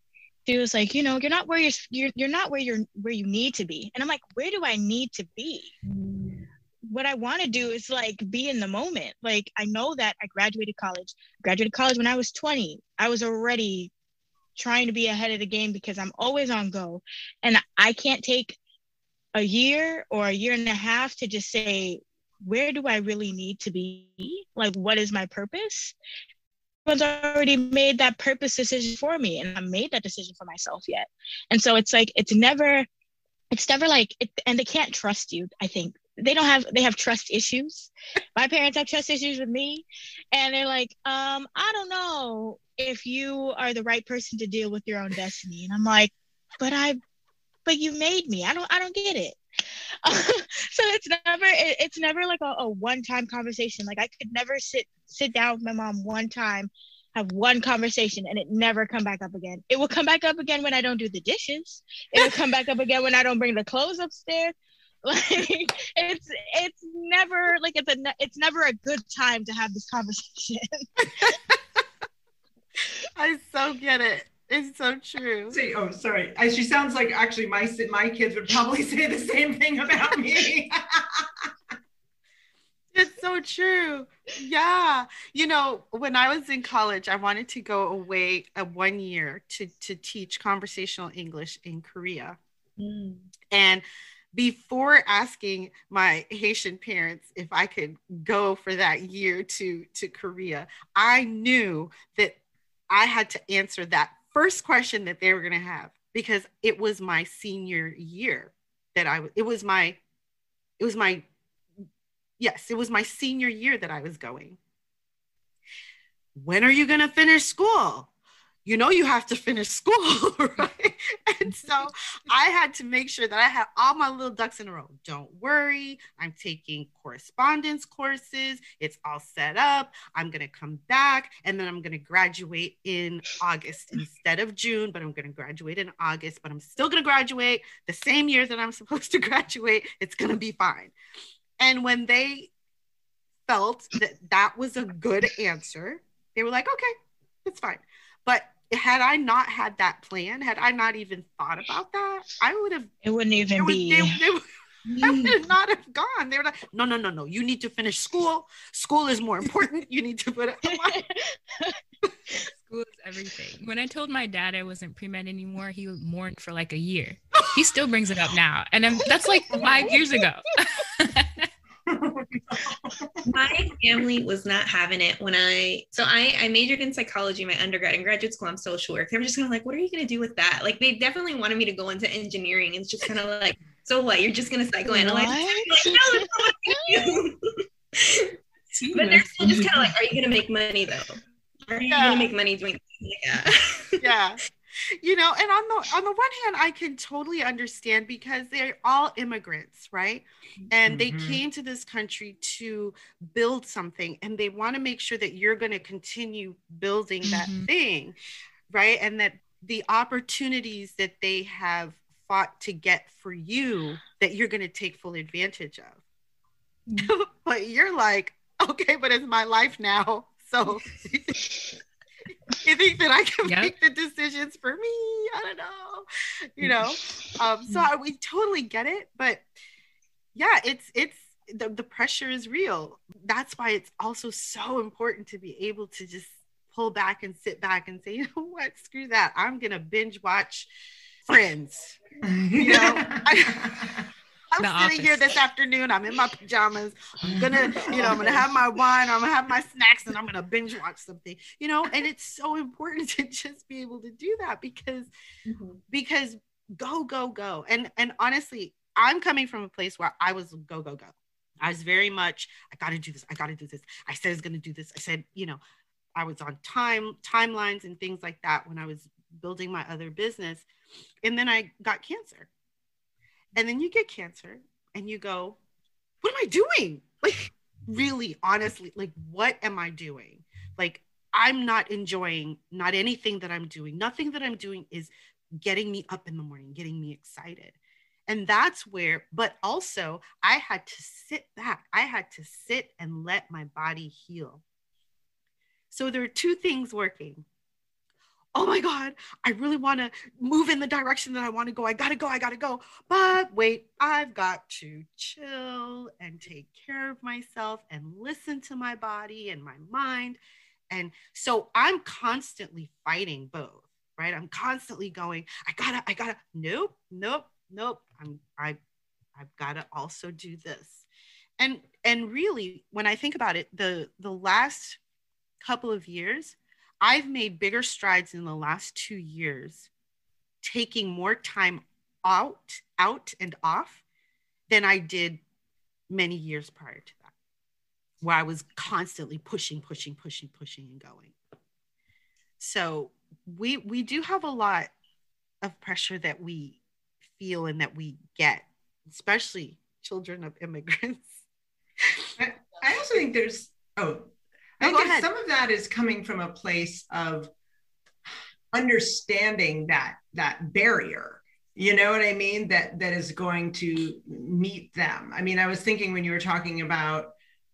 she was like you know you're not where you're, you're you're not where you're where you need to be. And i'm like where do i need to be? What i want to do is like be in the moment. Like i know that i graduated college. Graduated college when i was 20 i was already trying to be ahead of the game because I'm always on go. And I can't take a year or a year and a half to just say, where do I really need to be? Like, what is my purpose? Everyone's already made that purpose decision for me, and I made that decision for myself yet. And so it's like, it's never, it's never like, it, and they can't trust you, I think. They don't have, they have trust issues. My parents have trust issues with me, and they're like, um, I don't know if you are the right person to deal with your own destiny. And I'm like, but I, but you made me. I don't, I don't get it. [laughs] so it's never, it, it's never like a, a one-time conversation. Like I could never sit, sit down with my mom one time have one conversation and it never come back up again. It will come back up again when I don't do the dishes. It will come back up again when I don't bring the clothes upstairs. [laughs] Like it's it's never like it's a it's never a good time to have this conversation. [laughs] I so get it. It's so true. Say, oh, sorry. I, she sounds like actually my my kids would probably [laughs] say the same thing about me. [laughs] it's so true. Yeah. You know, when I was in college, I wanted to go away a one year to to teach conversational English in Korea. Mm. And before asking my Haitian parents if I could go for that year to to Korea, I knew that I had to answer that first question that they were going to have because it was my senior year that I it was my it was my yes, it was my senior year that I was going. When are you going to finish school? You know you have to finish school, [laughs] right? And so I had to make sure that I had all my little ducks in a row. Don't worry, I'm taking correspondence courses. It's all set up. I'm going to come back and then I'm going to graduate in August instead of June, but I'm going to graduate in August, but I'm still going to graduate the same year that I'm supposed to [laughs] graduate. It's going to be fine. And when they felt that that was a good answer, they were like, okay, it's fine. But had I not had that plan, had I not even thought about that, I would have. It wouldn't even be. They, they, [laughs] I would not have gone. They were like, no, no, no, no. You need to finish school. School is more important. You need to put it. [laughs] school is everything. When I told my dad I wasn't pre med anymore, he mourned for like a year. He still brings it up now, and I'm, that's like five years ago. [laughs] my family was not having it when I so I I majored in psychology in my undergrad and graduate school. I'm social work. They were just kind of like, what are you gonna do with that? Like they definitely wanted me to go into engineering. It's just kind of like, so what? You're just gonna psychoanalyze? Like, no, but they're still just kind of like, are you gonna make money though? Are you yeah. gonna make money doing? [laughs] Yeah. yeah you know and on the on the one hand i can totally understand because they're all immigrants right and mm-hmm. they came to this country to build something and they want to make sure that you're going to continue building that mm-hmm. thing right and that the opportunities that they have fought to get for you that you're going to take full advantage of mm-hmm. [laughs] but you're like okay but it's my life now so [laughs] [laughs] [laughs] you think that I can yep. make the decisions for me? I don't know. You know, [laughs] um, so I, we totally get it, but yeah, it's it's the, the pressure is real. That's why it's also so important to be able to just pull back and sit back and say, you know what, screw that. I'm gonna binge watch Friends. [laughs] You know, I, I'm the sitting office. here this afternoon. I'm in my pajamas. I'm gonna, you know, I'm gonna have my wine. I'm gonna have my snacks, and I'm gonna binge watch something. You know, and it's so important [laughs] to just be able to do that because, mm-hmm. because go, go, go. And and honestly, I'm coming from a place where I was go, go, go. I was very much, I got to do this. I got to do this. I said I was going to do this. I said, you know, I was on time timelines and things like that when I was building my other business, and then I got cancer and then you get cancer and you go, what am I doing? Like, really, honestly, like, what am I doing? Like, I'm not enjoying not anything that I'm doing. Nothing that I'm doing is getting me up in the morning, getting me excited. And that's where, but also I had to sit back. I had to sit and let my body heal. So there are two things working oh my God, I really want to move in the direction that I want to go. I got to go. I got to go. But wait, I've got to chill and take care of myself and listen to my body and my mind. And so I'm constantly fighting both, right? I'm constantly going, I gotta, I gotta, nope, nope, nope. I'm, I, I've got to also do this. And, and really, when I think about it, the, the last couple of years, I've made bigger strides in the last two years, taking more time out, out and off than I did many years prior to that, where I was constantly pushing, pushing, pushing, pushing, and going. So we we do have a lot of pressure that we feel and that we get, especially children of immigrants. I, also think there's oh I think some of that is coming from a place of understanding that that barrier. You know what I mean? That that is going to meet them. I mean, I was thinking when you were talking about,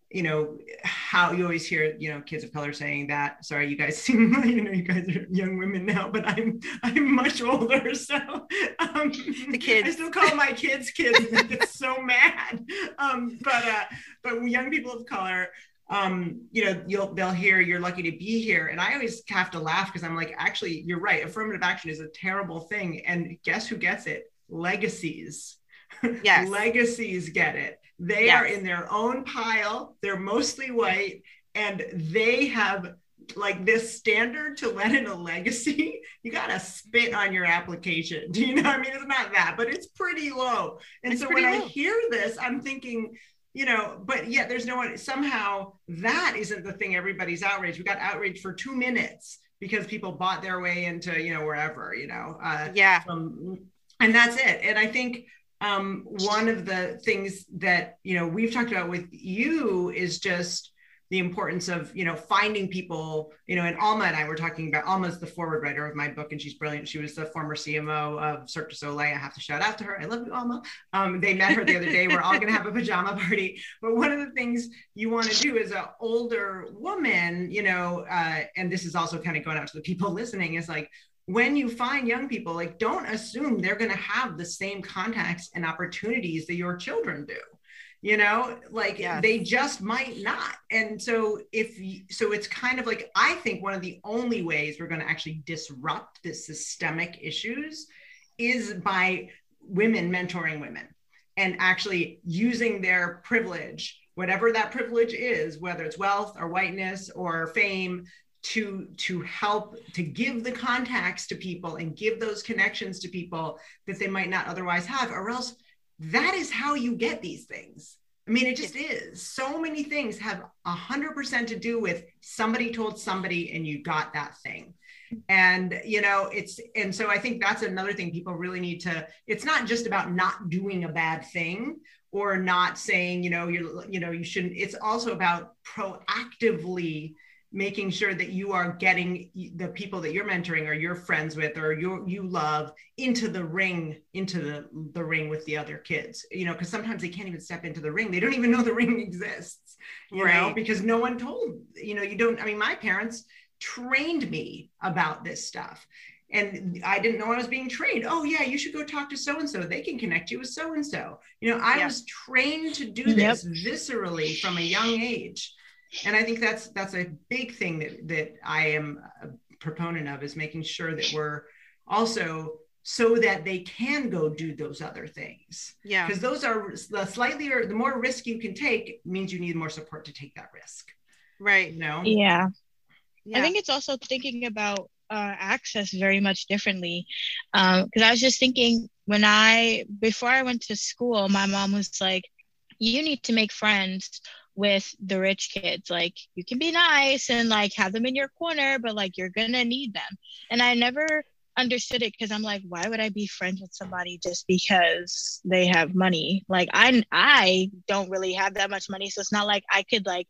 you know, how you always hear, you know, kids of color saying that. Sorry, you guys [laughs] seem, you know, you guys are young women now, but I'm I'm much older, [laughs] so um, The kids. I still call my kids kids. and I get so mad. Um, but uh, but young people of color um, you know, you'll they'll hear you're lucky to be here. And I always have to laugh because I'm like, actually, you're right. Affirmative action is a terrible thing. And guess who gets it? Legacies. Yes. [laughs] Legacies get it. They Yes. are in their own pile. They're mostly white, and they have like this standard to let in a legacy. [laughs] You gotta spit on your application. [laughs] Do you know? I mean, it's not that, but it's pretty low. And It's so when pretty I hear this, I'm thinking, you know, but yet there's no one, somehow that isn't the thing everybody's outraged. We got outraged for two minutes because people bought their way into, you know, wherever, you know, uh, Yeah. from, and that's it. And I think um, one of the things that, you know, we've talked about with you is just the importance of, you know, finding people, you know, and Alma and I were talking about, Alma's the foreword writer of my book and she's brilliant. She was the former CMO of Cirque du Soleil. I have to shout out to her. I love you, Alma. Um, they met her the other day. We're all going to have a pajama party. But one of the things you want to do as an older woman, you know, uh, and this is also kind of going out to the people [laughs] listening, is like when you find young people, like don't assume they're going to have the same contacts and opportunities that your children do. You know, like Yes. they just might not. And so, if you, so, it's kind of like I think one of the only ways we're going to actually disrupt the systemic issues is by women mentoring women and actually using their privilege, whatever that privilege is, whether it's wealth or whiteness or fame, to to help to give the contacts to people and give those connections to people that they might not otherwise have, or else that is how you get these things. I mean, it just is. So many things have a hundred percent to do with somebody told somebody and you got that thing and you know it's and so i think that's another thing people really need to it's not just about not doing a bad thing or not saying you know you're you know you shouldn't it's also about proactively making sure that you are getting the people that you're mentoring or you're friends with or you you love into the ring into the the ring with the other kids you know because sometimes they can't even step into the ring they don't even know the [laughs] ring exists you know Right. because no one told you know you don't i mean my parents trained me about this stuff and I didn't know I was being trained. Oh yeah, you should go talk to so and so. They can connect you with so and so. You know, I was trained to do Yep. this viscerally from a young age, and I think that's that's a big thing that that I am a proponent of is making sure that we're also so that they can go do those other things Yeah. because those are the slightly or the more risk you can take means you need more support to take that risk. Right. You know. Yeah. Yeah. I think it's also thinking about uh, access very much differently. Because I was just thinking when I, before I went to school, my mom was like, you need to make friends with the rich kids. Like, you can be nice and like have them in your corner, but like you're to need them. And I never understood it because I'm like, why would I be friends with somebody just because they have money? Like I I don't really have that much money. So it's not like I could like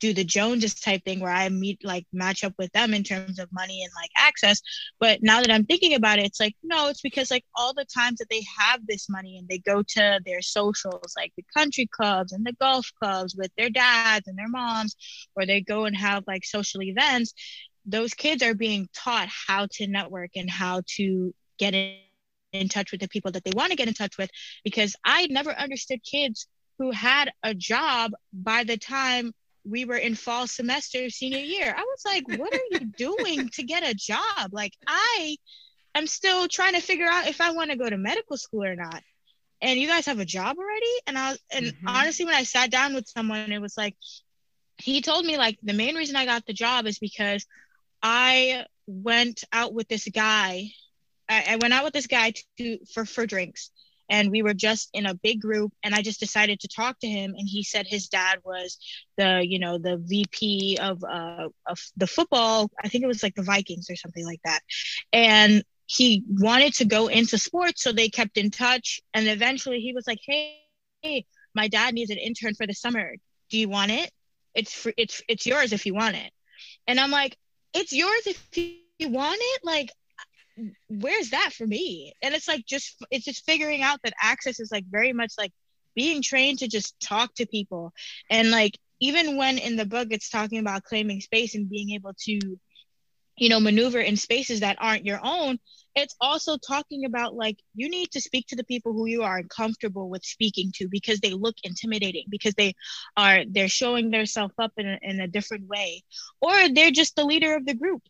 do the Joneses type thing where I meet like match up with them in terms of money and like access. But now that I'm thinking about it, it's like, no, it's because like all the times that they have this money and they go to their socials, like the country clubs and the golf clubs with their dads and their moms, or they go and have like social events, those kids are being taught how to network and how to get in, in touch with the people that they want to get in touch with because I never understood kids who had a job by the time we were in fall semester senior year. I was like, what are you [laughs] doing to get a job? Like I am still trying to figure out if I want to go to medical school or not. And you guys have a job already? And I and Mhm. honestly, when I sat down with someone, it was like he told me like the main reason I got the job is because I went out with this guy. I, I went out with this guy to for for drinks, and we were just in a big group. And I just decided to talk to him, and he said his dad was the you know the VP of uh of the football. I think it was like the Vikings or something like that, and he wanted to go into sports, so they kept in touch. And eventually, he was like, "Hey, hey, my dad needs an intern for the summer. Do you want it?" it's free, it's it's yours if you want it. And I'm like, it's yours if you want it. Like, where's that for me? And it's like just it's just figuring out that access is like very much like being trained to just talk to people and like even when in the book it's talking about claiming space and being able to you know maneuver in spaces that aren't your own it's also talking about like you need to speak to the people who you are uncomfortable with speaking to because they look intimidating because they are they're showing their self up in a, in a different way or they're just the leader of the group.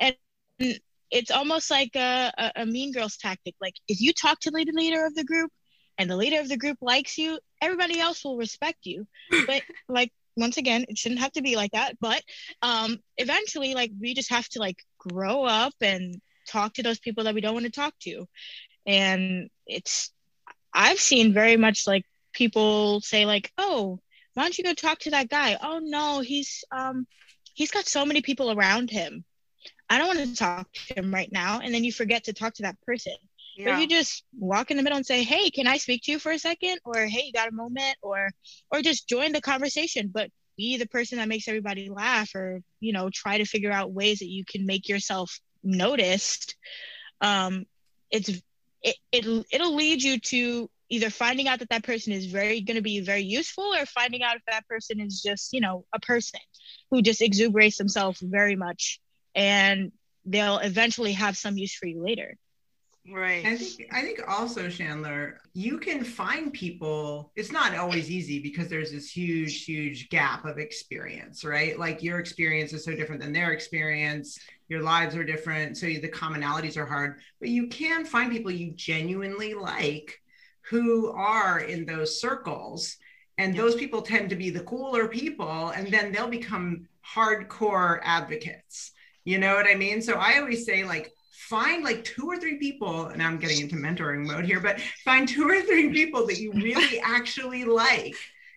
And it's almost like a, a, a mean girls tactic. Like if you talk to the leader of the group and the leader of the group likes you everybody else will respect you. But [laughs] like once again it shouldn't have to be like that. But um eventually like we just have to like grow up and talk to those people that we don't want to talk to and it's i've seen very much like people say like oh why don't you go talk to that guy oh no he's um he's got so many people around him i don't want to talk to him right now and then you forget to talk to that person yeah. But you just walk in the middle and say, "Hey, can I speak to you for a second? Or "Hey, you got a moment?" Or, or just join the conversation, but be the person that makes everybody laugh, or you know, try to figure out ways that you can make yourself noticed. Um, it's it, it it'll lead you to either finding out that that person is very going to be very useful or finding out if that person is just you know a person who just exuberates themselves very much and they'll eventually have some use for you later Right. I think I think also Chandler, you can find people. It's not always easy because there's this huge, huge gap of experience, right? Like your experience is so different than their experience. Your lives are different, so the commonalities are hard. But you can find people you genuinely like who are in those circles, and those people tend to be the cooler people, and then they'll become hardcore advocates. You know what I mean? So I always say like find like two or three people, and I'm getting into mentoring mode here, but find two or three people that you really [laughs] actually like.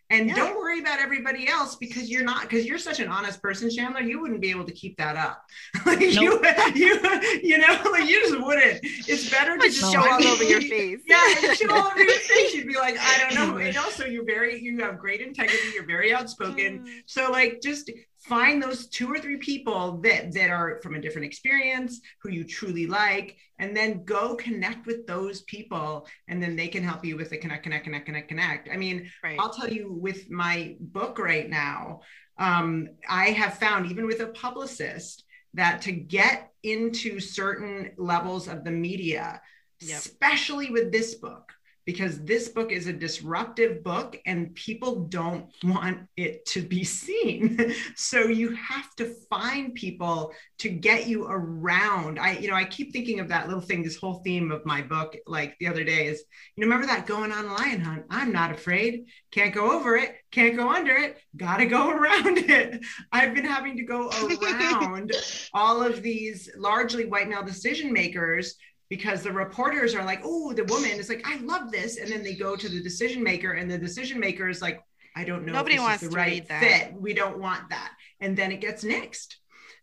And yeah. don't worry about everybody else because you're not because you're such an honest person, Chandler. You wouldn't be able to keep that up. [laughs] like nope. you, you, you know, like you just wouldn't. It's better to just [laughs] show all over your face. Yeah, show all over your face. You'd be like, I don't know. And also, you're very, you have great integrity. You're very outspoken. Mm. So, like, just find those two or three people that that are from a different experience who you truly like and then go connect with those people and then they can help you with the connect connect connect connect connect i mean right. i'll tell you with my book right now um, i have found even with a publicist that to get into certain levels of the media yep. especially with this book because this book is a disruptive book and people don't want it to be [laughs] seen. so you have to find people to get you around. I, you know, I keep thinking of that little thing, this whole theme of my book, like the other day is, you know, remember that going on lion hunt? I'm not afraid, can't go over it, can't go under it, gotta go [laughs] around it. I've been having to go [laughs] around all of these largely white male decision makers because the reporters are like, oh, the woman is like, I love this. And then they go to the decision maker, and the decision maker is like, I don't know Nobody wants the to right fit. We don't want that. And then it gets nixed.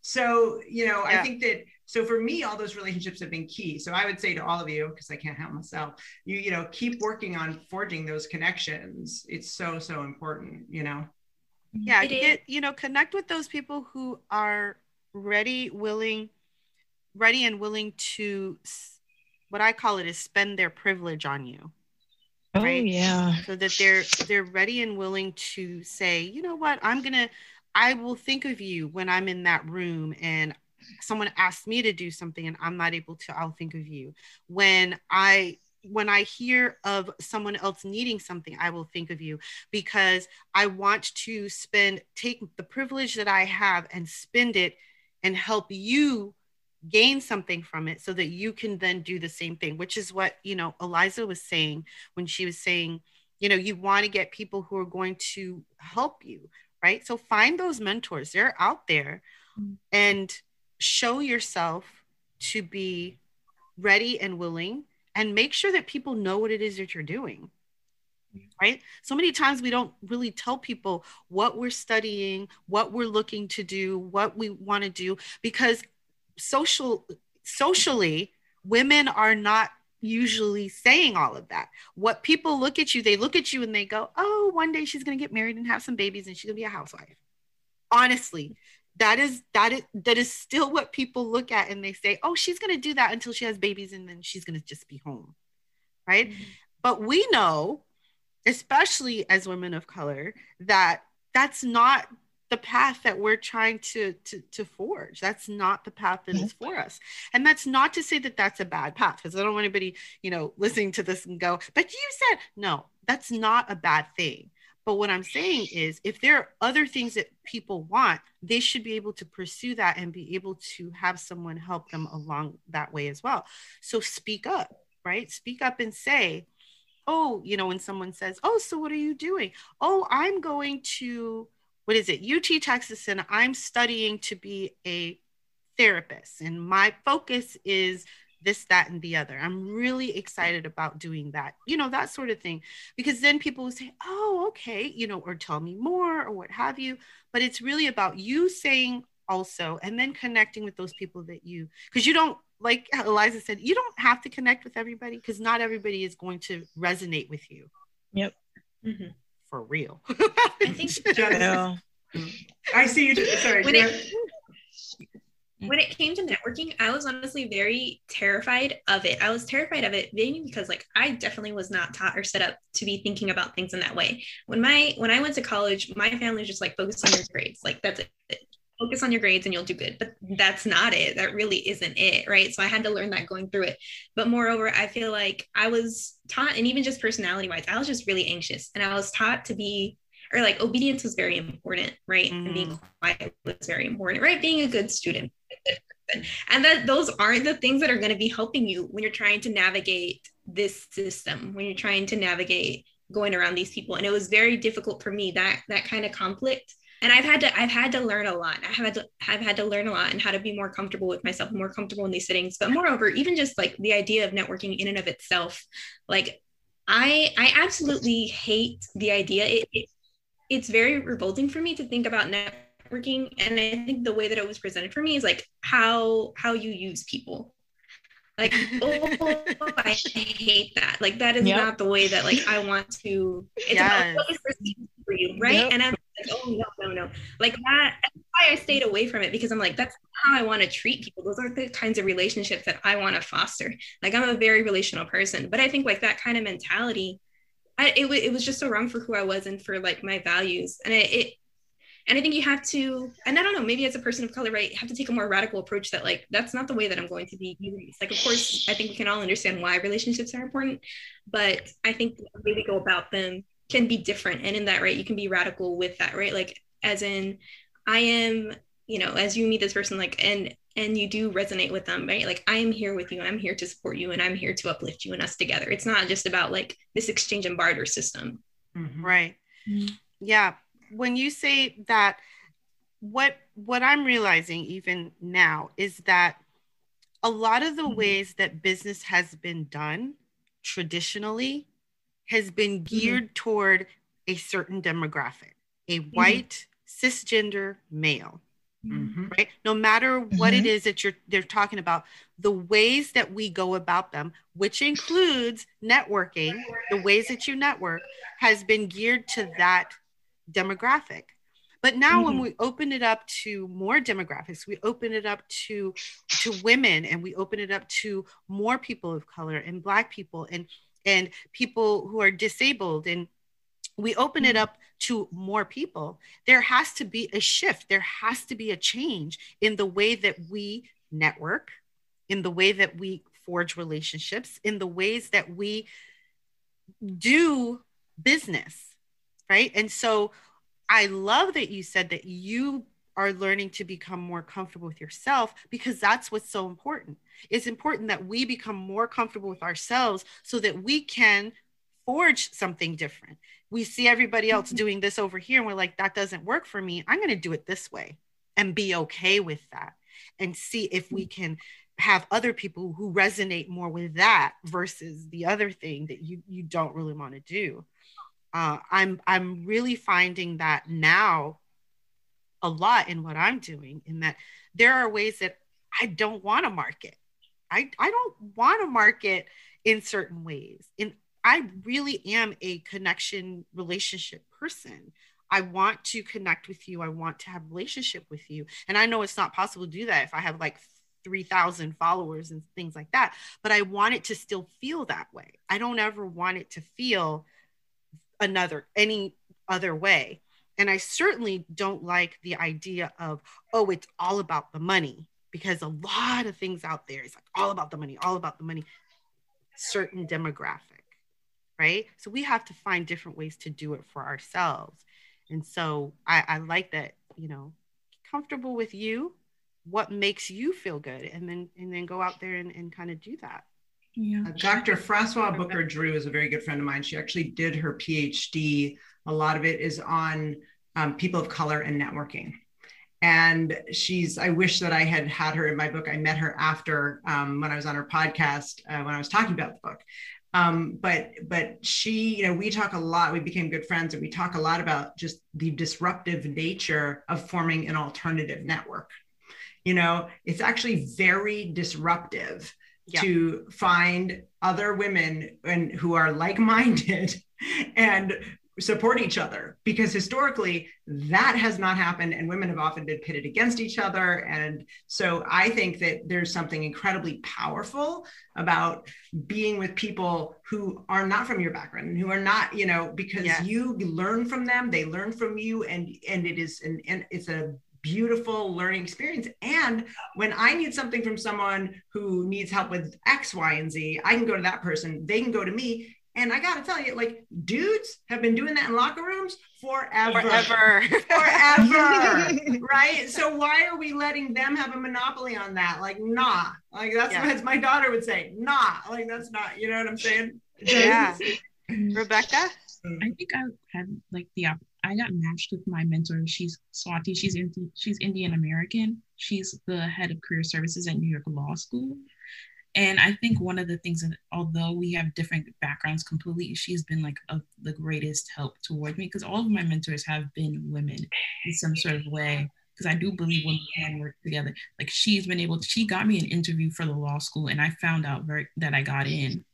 So, you know, yeah. I think that so for me, all those relationships have been key. So I would say to all of you, because I can't help myself, you, you know, keep working on forging those connections. It's so, so important, you know. Mm-hmm. Yeah, get, you know, connect with those people who are ready, willing, ready and willing to what I call it is spend their privilege on you. Oh right? yeah. So that they're they're ready and willing to say, you know what, I'm gonna I will think of you when I'm in that room and someone asks me to do something and I'm not able to, I'll think of you. When I when I hear of someone else needing something, I will think of you because I want to spend, take the privilege that I have and spend it and help you gain something from it so that you can then do the same thing which is what you know eliza was saying when she was saying you know you want to get people who are going to help you right? So find those mentors. They're out there mm-hmm. and show yourself to be ready and willing and make sure that people know what it is that you're doing right? So many times we don't really tell people what we're studying what we're looking to do what we want to do because social socially women are not usually saying all of that. What people look at you they look at you and they go oh one day she's going to get married and have some babies and she's going to be a housewife. Honestly that is that is that is still what people look at and they say oh she's going to do that until she has babies and then she's going to just be home. Right? Mm-hmm. but we know especially as women of color that that's not the path that we're trying to, to to forge. That's not the path that is for us. And that's not to say that that's a bad path because i don't want anybody you know listening to this and go but you said no that's not a bad thing. But what i'm saying is if there are other things that people want they should be able to pursue that and be able to have someone help them along that way as well. So speak up right? Speak up and say oh you know when someone says oh so what are you doing? Oh i'm going to what is it? UT Texas, and I'm studying to be a therapist, and my focus is this, that, and the other. I'm really excited about doing that, you know, that sort of thing, because then people will say, oh, okay, you know, or tell me more or what have you. But it's really about you saying also, and then connecting with those people that you, because you don't, like Eliza said, you don't have to connect with everybody because not everybody is going to resonate with you. Yep. Mm-hmm for real. [laughs] I think [laughs] yeah. I see you. Sorry. When it, when it came to networking, I was honestly very terrified of it. I was terrified of it mainly because like I definitely was not taught or set up to be thinking about things in that way. When my when I went to college, my family was just like focused on your grades. Like that's it. Focus on your grades and you'll do good. But that's not it. That really isn't it. Right. So I had to learn that going through it. But moreover, I feel like I was taught, and even just personality wise, I was just really anxious. And I was taught to be or like obedience was very important, right? Mm. And being mm. quiet was very important, right? Being a good student. And that those aren't the things that are going to be helping you when you're trying to navigate this system, when you're trying to navigate going around these people. And it was very difficult for me that that kind of conflict. And I've had to I've had to learn a lot. I have had to have had to learn a lot and how to be more comfortable with myself, more comfortable in these settings. But moreover, even just like the idea of networking in and of itself, like I I absolutely hate the idea. It, it it's very revolting for me to think about networking and i think the way that it was presented for me is like how how you use people like [laughs] oh i hate that like that is yep. not the way that like i want to it's yes. about what is perceived for you right? Yep. and i'm like oh no no no. Like that that's why i stayed away from it because i'm like that's how i want to treat people. Those aren't the kinds of relationships that i want to foster. Like i'm a very relational person but i think like that kind of mentality I, it, it was just so wrong for who I was and for like my values. And it, it, and I think you have to, and I don't know, maybe as a person of color, right, you have to take a more radical approach that like, that's not the way that I'm going to be using Like, of course, I think we can all understand why relationships are important, but I think the way we go about them can be different. And in that, right, you can be radical with that, right? Like, as in, I am, you know, as you meet this person, like, and and you do resonate with them, right? Like, I am here with you. I'm here to support you and I'm here to uplift you and us together. It's not just about like this exchange and barter system. Mm-hmm. Right. Mm-hmm. Yeah. When you say that, what what I'm realizing even now is that a lot of the mm-hmm. ways that business has been done traditionally has been mm-hmm. geared toward a certain demographic, a mm-hmm. white cisgender male mm-hmm. right no matter what mm-hmm. it is that you're they're talking about the ways that we go about them which includes networking the ways that you network has been geared to that demographic but now mm-hmm. when we open it up to more demographics we open it up to to women and we open it up to more people of color and black people and and people who are disabled and we open it mm-hmm. up to more people, there has to be a shift. There has to be a change in the way that we network, in the way that we forge relationships, in the ways that we do business, right? And so I love that you said that you are learning to become more comfortable with yourself because that's what's so important. It's important that we become more comfortable with ourselves so that we can forge something different we see everybody else mm-hmm. doing this over here and we're like that doesn't work for me i'm going to do it this way and be okay with that and see if we mm-hmm. can have other people who resonate more with that versus the other thing that you you don't really want to do uh, i'm i'm really finding that now a lot in what i'm doing in that there are ways that i don't want to market i i don't want to market in certain ways And I really am a connection relationship person. I want to connect with you. I want to have relationship with you. And I know it's not possible to do that if I have like 3,000 followers and things like that, but I want it to still feel that way. I don't ever want it to feel another, any other way. And I certainly don't like the idea of, oh, it's all about the money because a lot of things out there is like all about the money, all about the money, certain demographic, right? So we have to find different ways to do it for ourselves. And so I, I like that, you know, comfortable with you, what makes you feel good, and then and then go out there and, and kind of do that. Yeah. Uh, Dr. Froswa' Booker Drew is a very good friend of mine. She actually did her PhD. A lot of it is on um, people of color and networking. And she's, I wish that I had had her in my book. I met her after um, when I was on her podcast uh, when I was talking about the book. Um, but but she, you know, we talk a lot. We became good friends, and we talk a lot about just the disruptive nature of forming an alternative network. You know, it's actually very disruptive yeah. to find other women and who are like-minded [laughs] and support each other because historically that has not happened and women have often been pitted against each other and so i think that there's something incredibly powerful about being with people who are not from your background and who are not you know because yeah. you learn from them they learn from you and and it is an and it's a beautiful learning experience. And when I need something from someone who needs help with X, Y, and Z, I can go to that person. They can go to me. And I got to tell you, like dudes have been doing that in locker rooms forever. Forever. [laughs] Forever. [laughs] right. So why are we letting them have a monopoly on that? Like, nah. Like that's yeah. what my daughter would say. Nah. Like that's not, you know what I'm saying? Yeah. [laughs] Rebecca? I think I had like the I got matched with my mentor. She's Swati. She's Indi- she's Indian American. She's the head of career services at New York Law School. And I think one of the things that, although we have different backgrounds completely, she's been like a, the greatest help toward me because all of my mentors have been women in some sort of way. Because I do believe women can work together. Like she's been able to, she got me an interview for the law school, and I found out very, that I got in.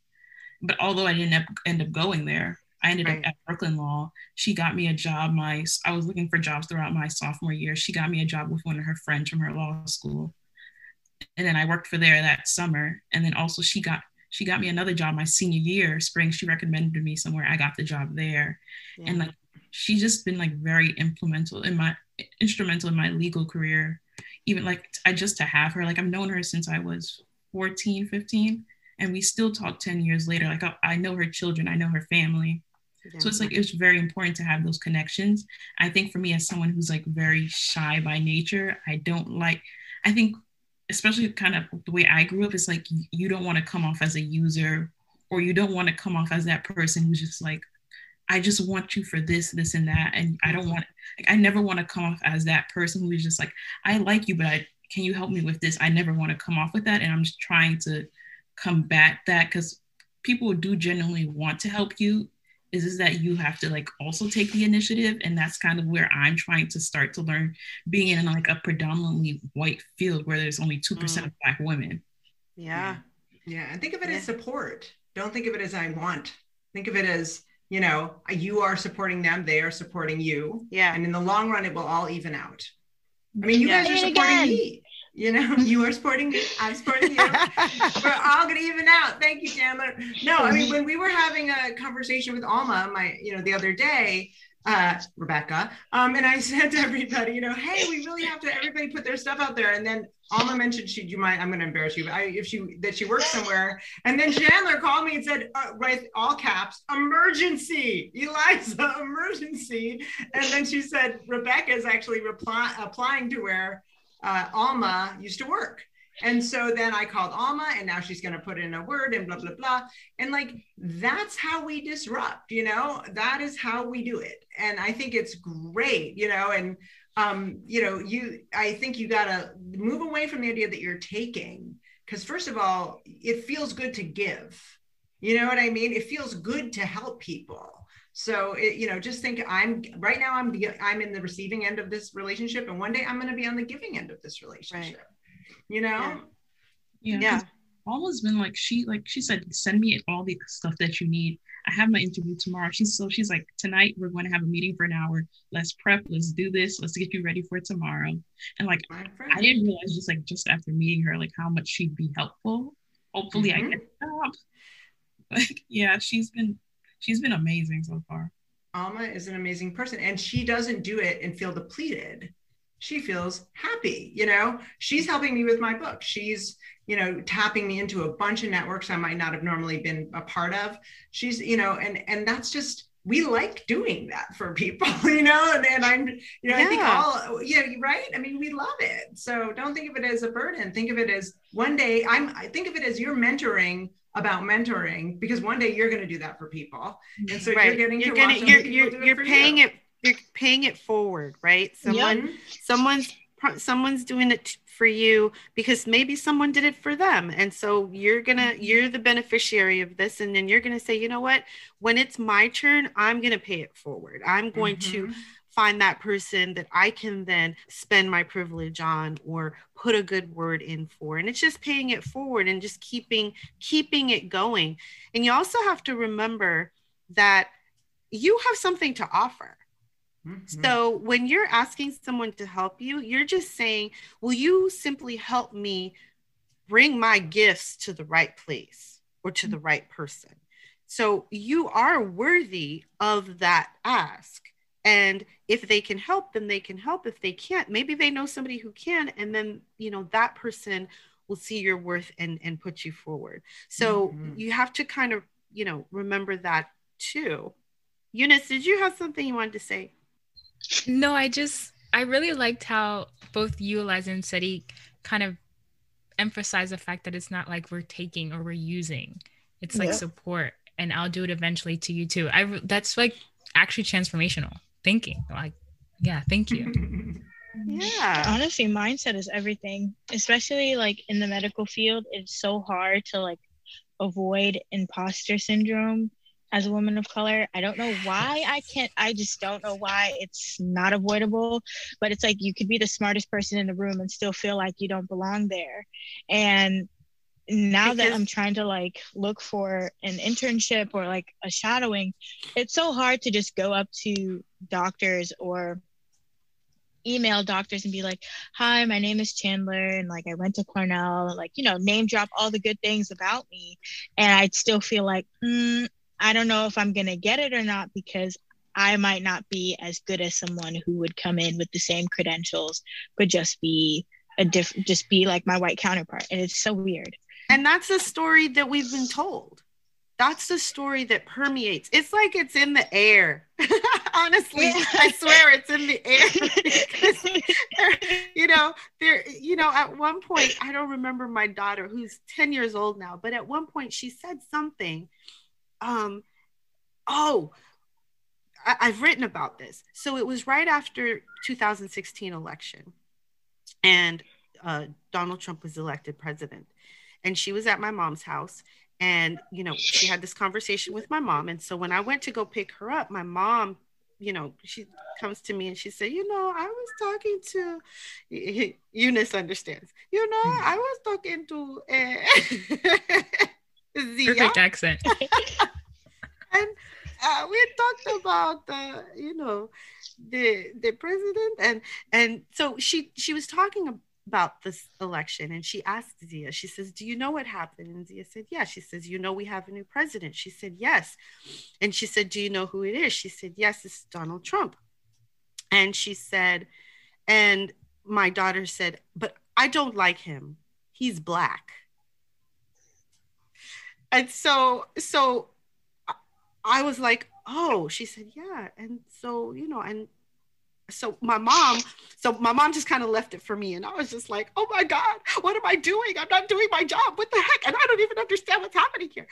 But although I didn't end up going there, I ended right. up at Brooklyn Law. She got me a job. My I was looking for jobs throughout my sophomore year. She got me a job with one of her friends from her law school, and then I worked for there that summer. And then also she got she got me another job my senior year, spring. She recommended me somewhere. I got the job there, yeah. and like she's just been like very implemental in my instrumental in my legal career. Even like I just to have her, like I've known her since I was 14, 15 and we still talk 10 years later like I, I, know her children i know her family so it's like it's very important to have those connections. I think for me as someone who's like very shy by nature, I don't like I think especially kind of the way I grew up is like you don't want to come off as a user or you don't want to come off as that person who's just like I just want you for this, this, and that. And I don't want, like, I never want to come off as that person who's just like, I like you, but I, can you help me with this? I never want to come off with that. And I'm just trying to combat that because people do genuinely want to help you is is that you have to like also take the initiative and that's kind of where i'm trying to start to learn being in like a predominantly white field where there's only 2% mm. of black women. Yeah. Yeah. And think of it yeah. as support. Don't think of it as i want. Think of it as you know you are supporting them they are supporting you yeah. and in the long run it will all even out. I mean you yeah. guys are supporting me you know, [laughs] you are supporting me, I'm supporting you. [laughs] we're all gonna even out. Thank you, Chandler. No, I mean, when we were having a conversation with Alma, my, you know, the other day, uh, Rebecca, um, and I [laughs] said to everybody, you know, hey, we really have to everybody put their stuff out there. And then Alma mentioned she, you might, I'm going to embarrass you, but I, if she that she works somewhere, and then Chandler called me and said, uh, right, all caps, emergency, Eliza, emergency. And then she said, Rebecca is actually reply, applying to where uh, Alma used to work. And so then I called Alma, and now she's going to put in a word and blah, blah, blah. And like, that's how we disrupt, you know, that is how we do it. And I think it's great, you know, and, um, you know, you, I think you got to move away from the idea that you're taking, because first of all, it feels good to give. You know what I mean? It feels good to help people so it, you know, just think I'm right now I'm I'm in the receiving end of this relationship, and one day I'm going to be on the giving end of this relationship. Right. You know. Yeah. yeah. almost been like she like she said, send me all the stuff that you need. I have my interview tomorrow. She's so she's like, tonight we're going to have a meeting for an hour. Let's prep. Let's do this. Let's get you ready for tomorrow. And like, I didn't realize just like just after meeting her, like how much she'd be helpful. Hopefully, mm-hmm. I get the job. [laughs] Like, yeah, she's been she's been amazing so far. Alma is an amazing person, and she doesn't do it and feel depleted. She feels happy you know? She's helping me with my book. She's you know tapping me into a bunch of networks i might not have normally been a part of. She's you know and and that's just we like doing that for people [laughs] you know? And, and i'm you know yeah. i think all yeah right? I mean we love it. So don't think of it as a burden. Think of it as one day i'm i think of it as you're mentoring about mentoring because one day you're going to do that for people and so right. you're getting you're getting you're you're, you're paying you. it you're paying it forward, right? Someone, yep. someone's someone's doing it for you because maybe someone did it for them and so you're gonna mm-hmm. you're the beneficiary of this and then you're gonna say you know what when it's my turn i'm gonna pay it forward i'm going mm-hmm. to find that person that i can then spend my privilege on or put a good word in for and it's just paying it forward and just keeping keeping it going and you also have to remember that you have something to offer Mm-hmm. So when you're asking someone to help you, you're just saying, Will you simply help me bring my gifts to the right place or to the right person? So you are worthy of that ask. And if they can help, then they can help. If they can't, maybe they know somebody who can. And then, you know, that person will see your worth and, and put you forward. So mm-hmm. you have to kind of, you know, remember that too. Eunice, did you have something you wanted to say? No, I just I really liked how both you, Eliza, and Seti kind of emphasize the fact that it's not like we're taking or we're using. It's like yeah. support, and I'll do it eventually to you too. I that's like actually transformational thinking. Like, yeah, thank you. [laughs] yeah, honestly, mindset is everything. Especially like in the medical field, it's so hard to like avoid imposter syndrome as a woman of color. I don't know why I can't, I just don't know why it's not avoidable. But it's like you could be the smartest person in the room and still feel like you don't belong there. And now because- that I'm trying to like look for an internship or like a shadowing, it's so hard to just go up to doctors or email doctors and be like, "Hi, my name is Chandler, and like I went to Cornell, like you know, name drop all the good things about me," and I'd still feel like, mm, I don't know if I'm going to get it or not because I might not be as good as someone who would come in with the same credentials, but just be a diff, just be like my white counterpart. And it's so weird. And that's the story that we've been told. That's the story that permeates. It's like it's in the air. [laughs] Honestly, I swear it's in the air. [laughs] [laughs] you know, there, you know, at one point, I don't remember my daughter who's 10 years old now, but at one point she said something um, oh, I, I've written about this. So it was right after 2016 election, and uh, Donald Trump was elected president, and she was at my mom's house, and you know she had this conversation with my mom, and so when I went to go pick her up, my mom you know, she comes to me and she said, you know, I was talking to [laughs] Eunice understands. You know, hmm. I was talking to uh, [laughs] Zia. Perfect accent. [laughs] and uh, we talked about uh, you know the the president and and so she she was talking about this election and she asked Zia, she says, Do you know what happened? And Zia said, Yeah. She says, You know, we have a new president. She said, Yes. And she said, Do you know who it is? She said, Yes, it's Donald Trump. And she said, And my daughter said, But I don't like him. He's black and so so I was like, oh, she said, yeah. And so, you know, and so my mom, so my mom just kind of left it for me. And I was just like, oh my God, what am I doing? I'm not doing my job. What the heck? And I don't even understand what's happening here.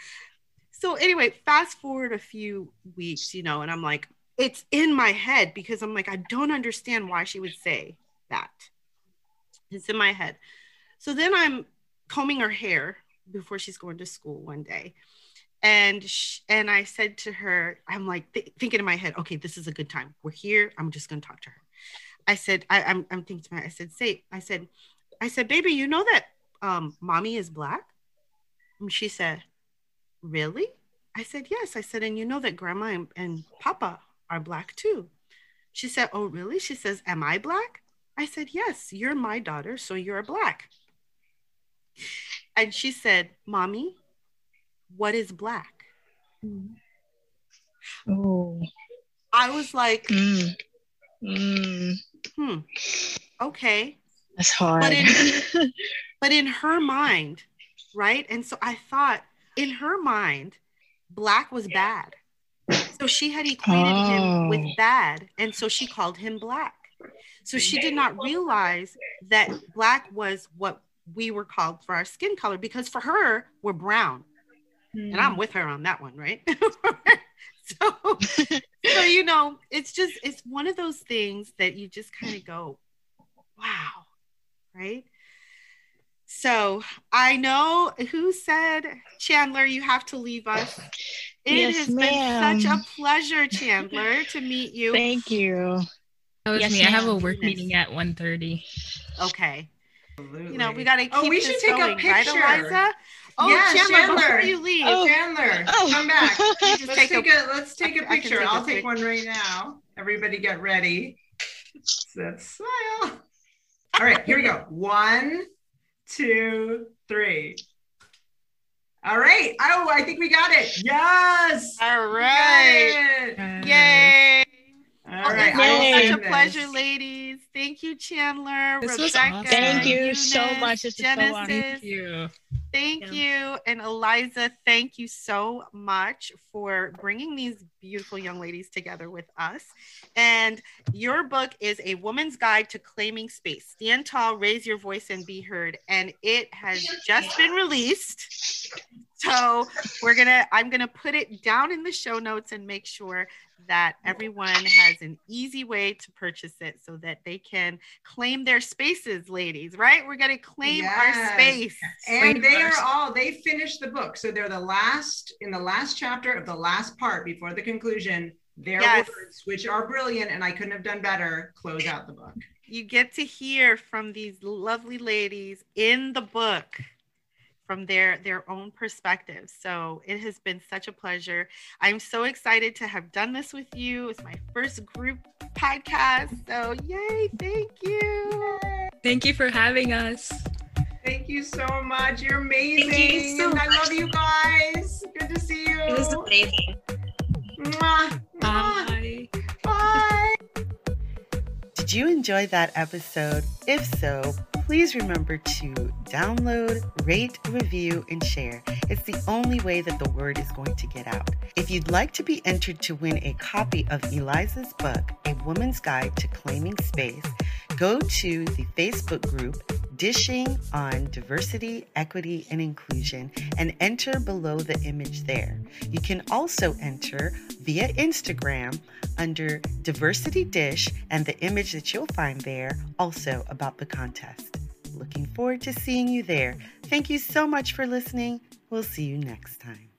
So anyway, fast forward a few weeks, you know, and I'm like, it's in my head because I'm like, I don't understand why she would say that. It's in my head. So then I'm combing her hair before she's going to school one day and and i said to her i'm like th- thinking in my head okay this is a good time we're here i'm just going to talk to her i said I, am I'm, I'm thinking to my i said say i said i said baby you know that um mommy is black And she said, Really? I said, Yes. I said, And you know that grandma and, and papa are black too. She said, Oh, really? She says, Am I black? I said, Yes, you're my daughter, so you're black. And she said, Mommy, what is black? Oh. I was like, Mm. Mm. hmm, okay. That's hard. But in, [laughs] but in her mind, right? And so I thought, in her mind, black was bad. So she had equated him with Oh. bad. And so she called him black. So she did not realize that black was what we were called for our skin color because for her, we're brown. And I'm hmm. with her on that one, right? [laughs] [laughs] so, so, you know, it's just, it's one of those things that you just kind of go, wow, right? So I know who said, Chandler, you have to leave us. It Yes, has been such a pleasure, Chandler, to meet you. Thank you. That was Yes, me. I have a work meeting at 1.30. Okay. Absolutely. You know, we got to keep Oh, we this should take a going, right, picture. Eliza? Oh, Yeah, Chandler, Chandler. before you leave, Oh. Chandler, Oh. come back. [laughs] Let's take take, a- a, let's take I- a I can picture. take a I'll take pic- one right now. Everybody get ready. Let's smile. All right, here we go. [laughs] One, two, three. All right. Oh, I think we got it. Yes. All right. We right. Yay. All right. I will Yay. such a pleasure, ladies. Thank you, Chandler, This was awesome. Thank you so much. This was so Genesis. awesome. Thank you. Thank you. And Eliza, thank you so much for bringing these beautiful young ladies together with us. And your book is A Woman's Guide to Claiming Space. Stand tall, raise your voice, and be heard. And it has just been released. So we're gonna, I'm gonna put it down in the show notes and make sure that everyone has an easy way to purchase it so that they can claim their spaces, ladies, right? We're gonna claim our space. And they are all they finished the book. So they're the last in the last chapter of the last part before the conclusion. Their Yes. words, which are brilliant, and I couldn't have done better, close out the book. you get to hear from these lovely ladies in the book from their their own perspective so it has been such a pleasure i'm so excited to have done this with you it's my first group podcast so yay thank you Thank you for having us. Thank you so much. You're amazing. Thank you so I much. love you guys. Good to see you. It was amazing. Mwah. Mwah. Bye. Bye. Did you enjoy that episode? If so, please remember to download, rate, review, and share. It's the only way that the word is going to get out. If you'd like to be entered to win a copy of Eliza's book, A Woman's Guide to Claiming Space, go to the Facebook group Dishing on Diversity, Equity, and Inclusion and enter below the image there. You can also enter via Instagram under Diversity Dish and the image that you'll find there also about the contest. Looking forward to seeing you there. Thank you so much for listening. We'll see you next time.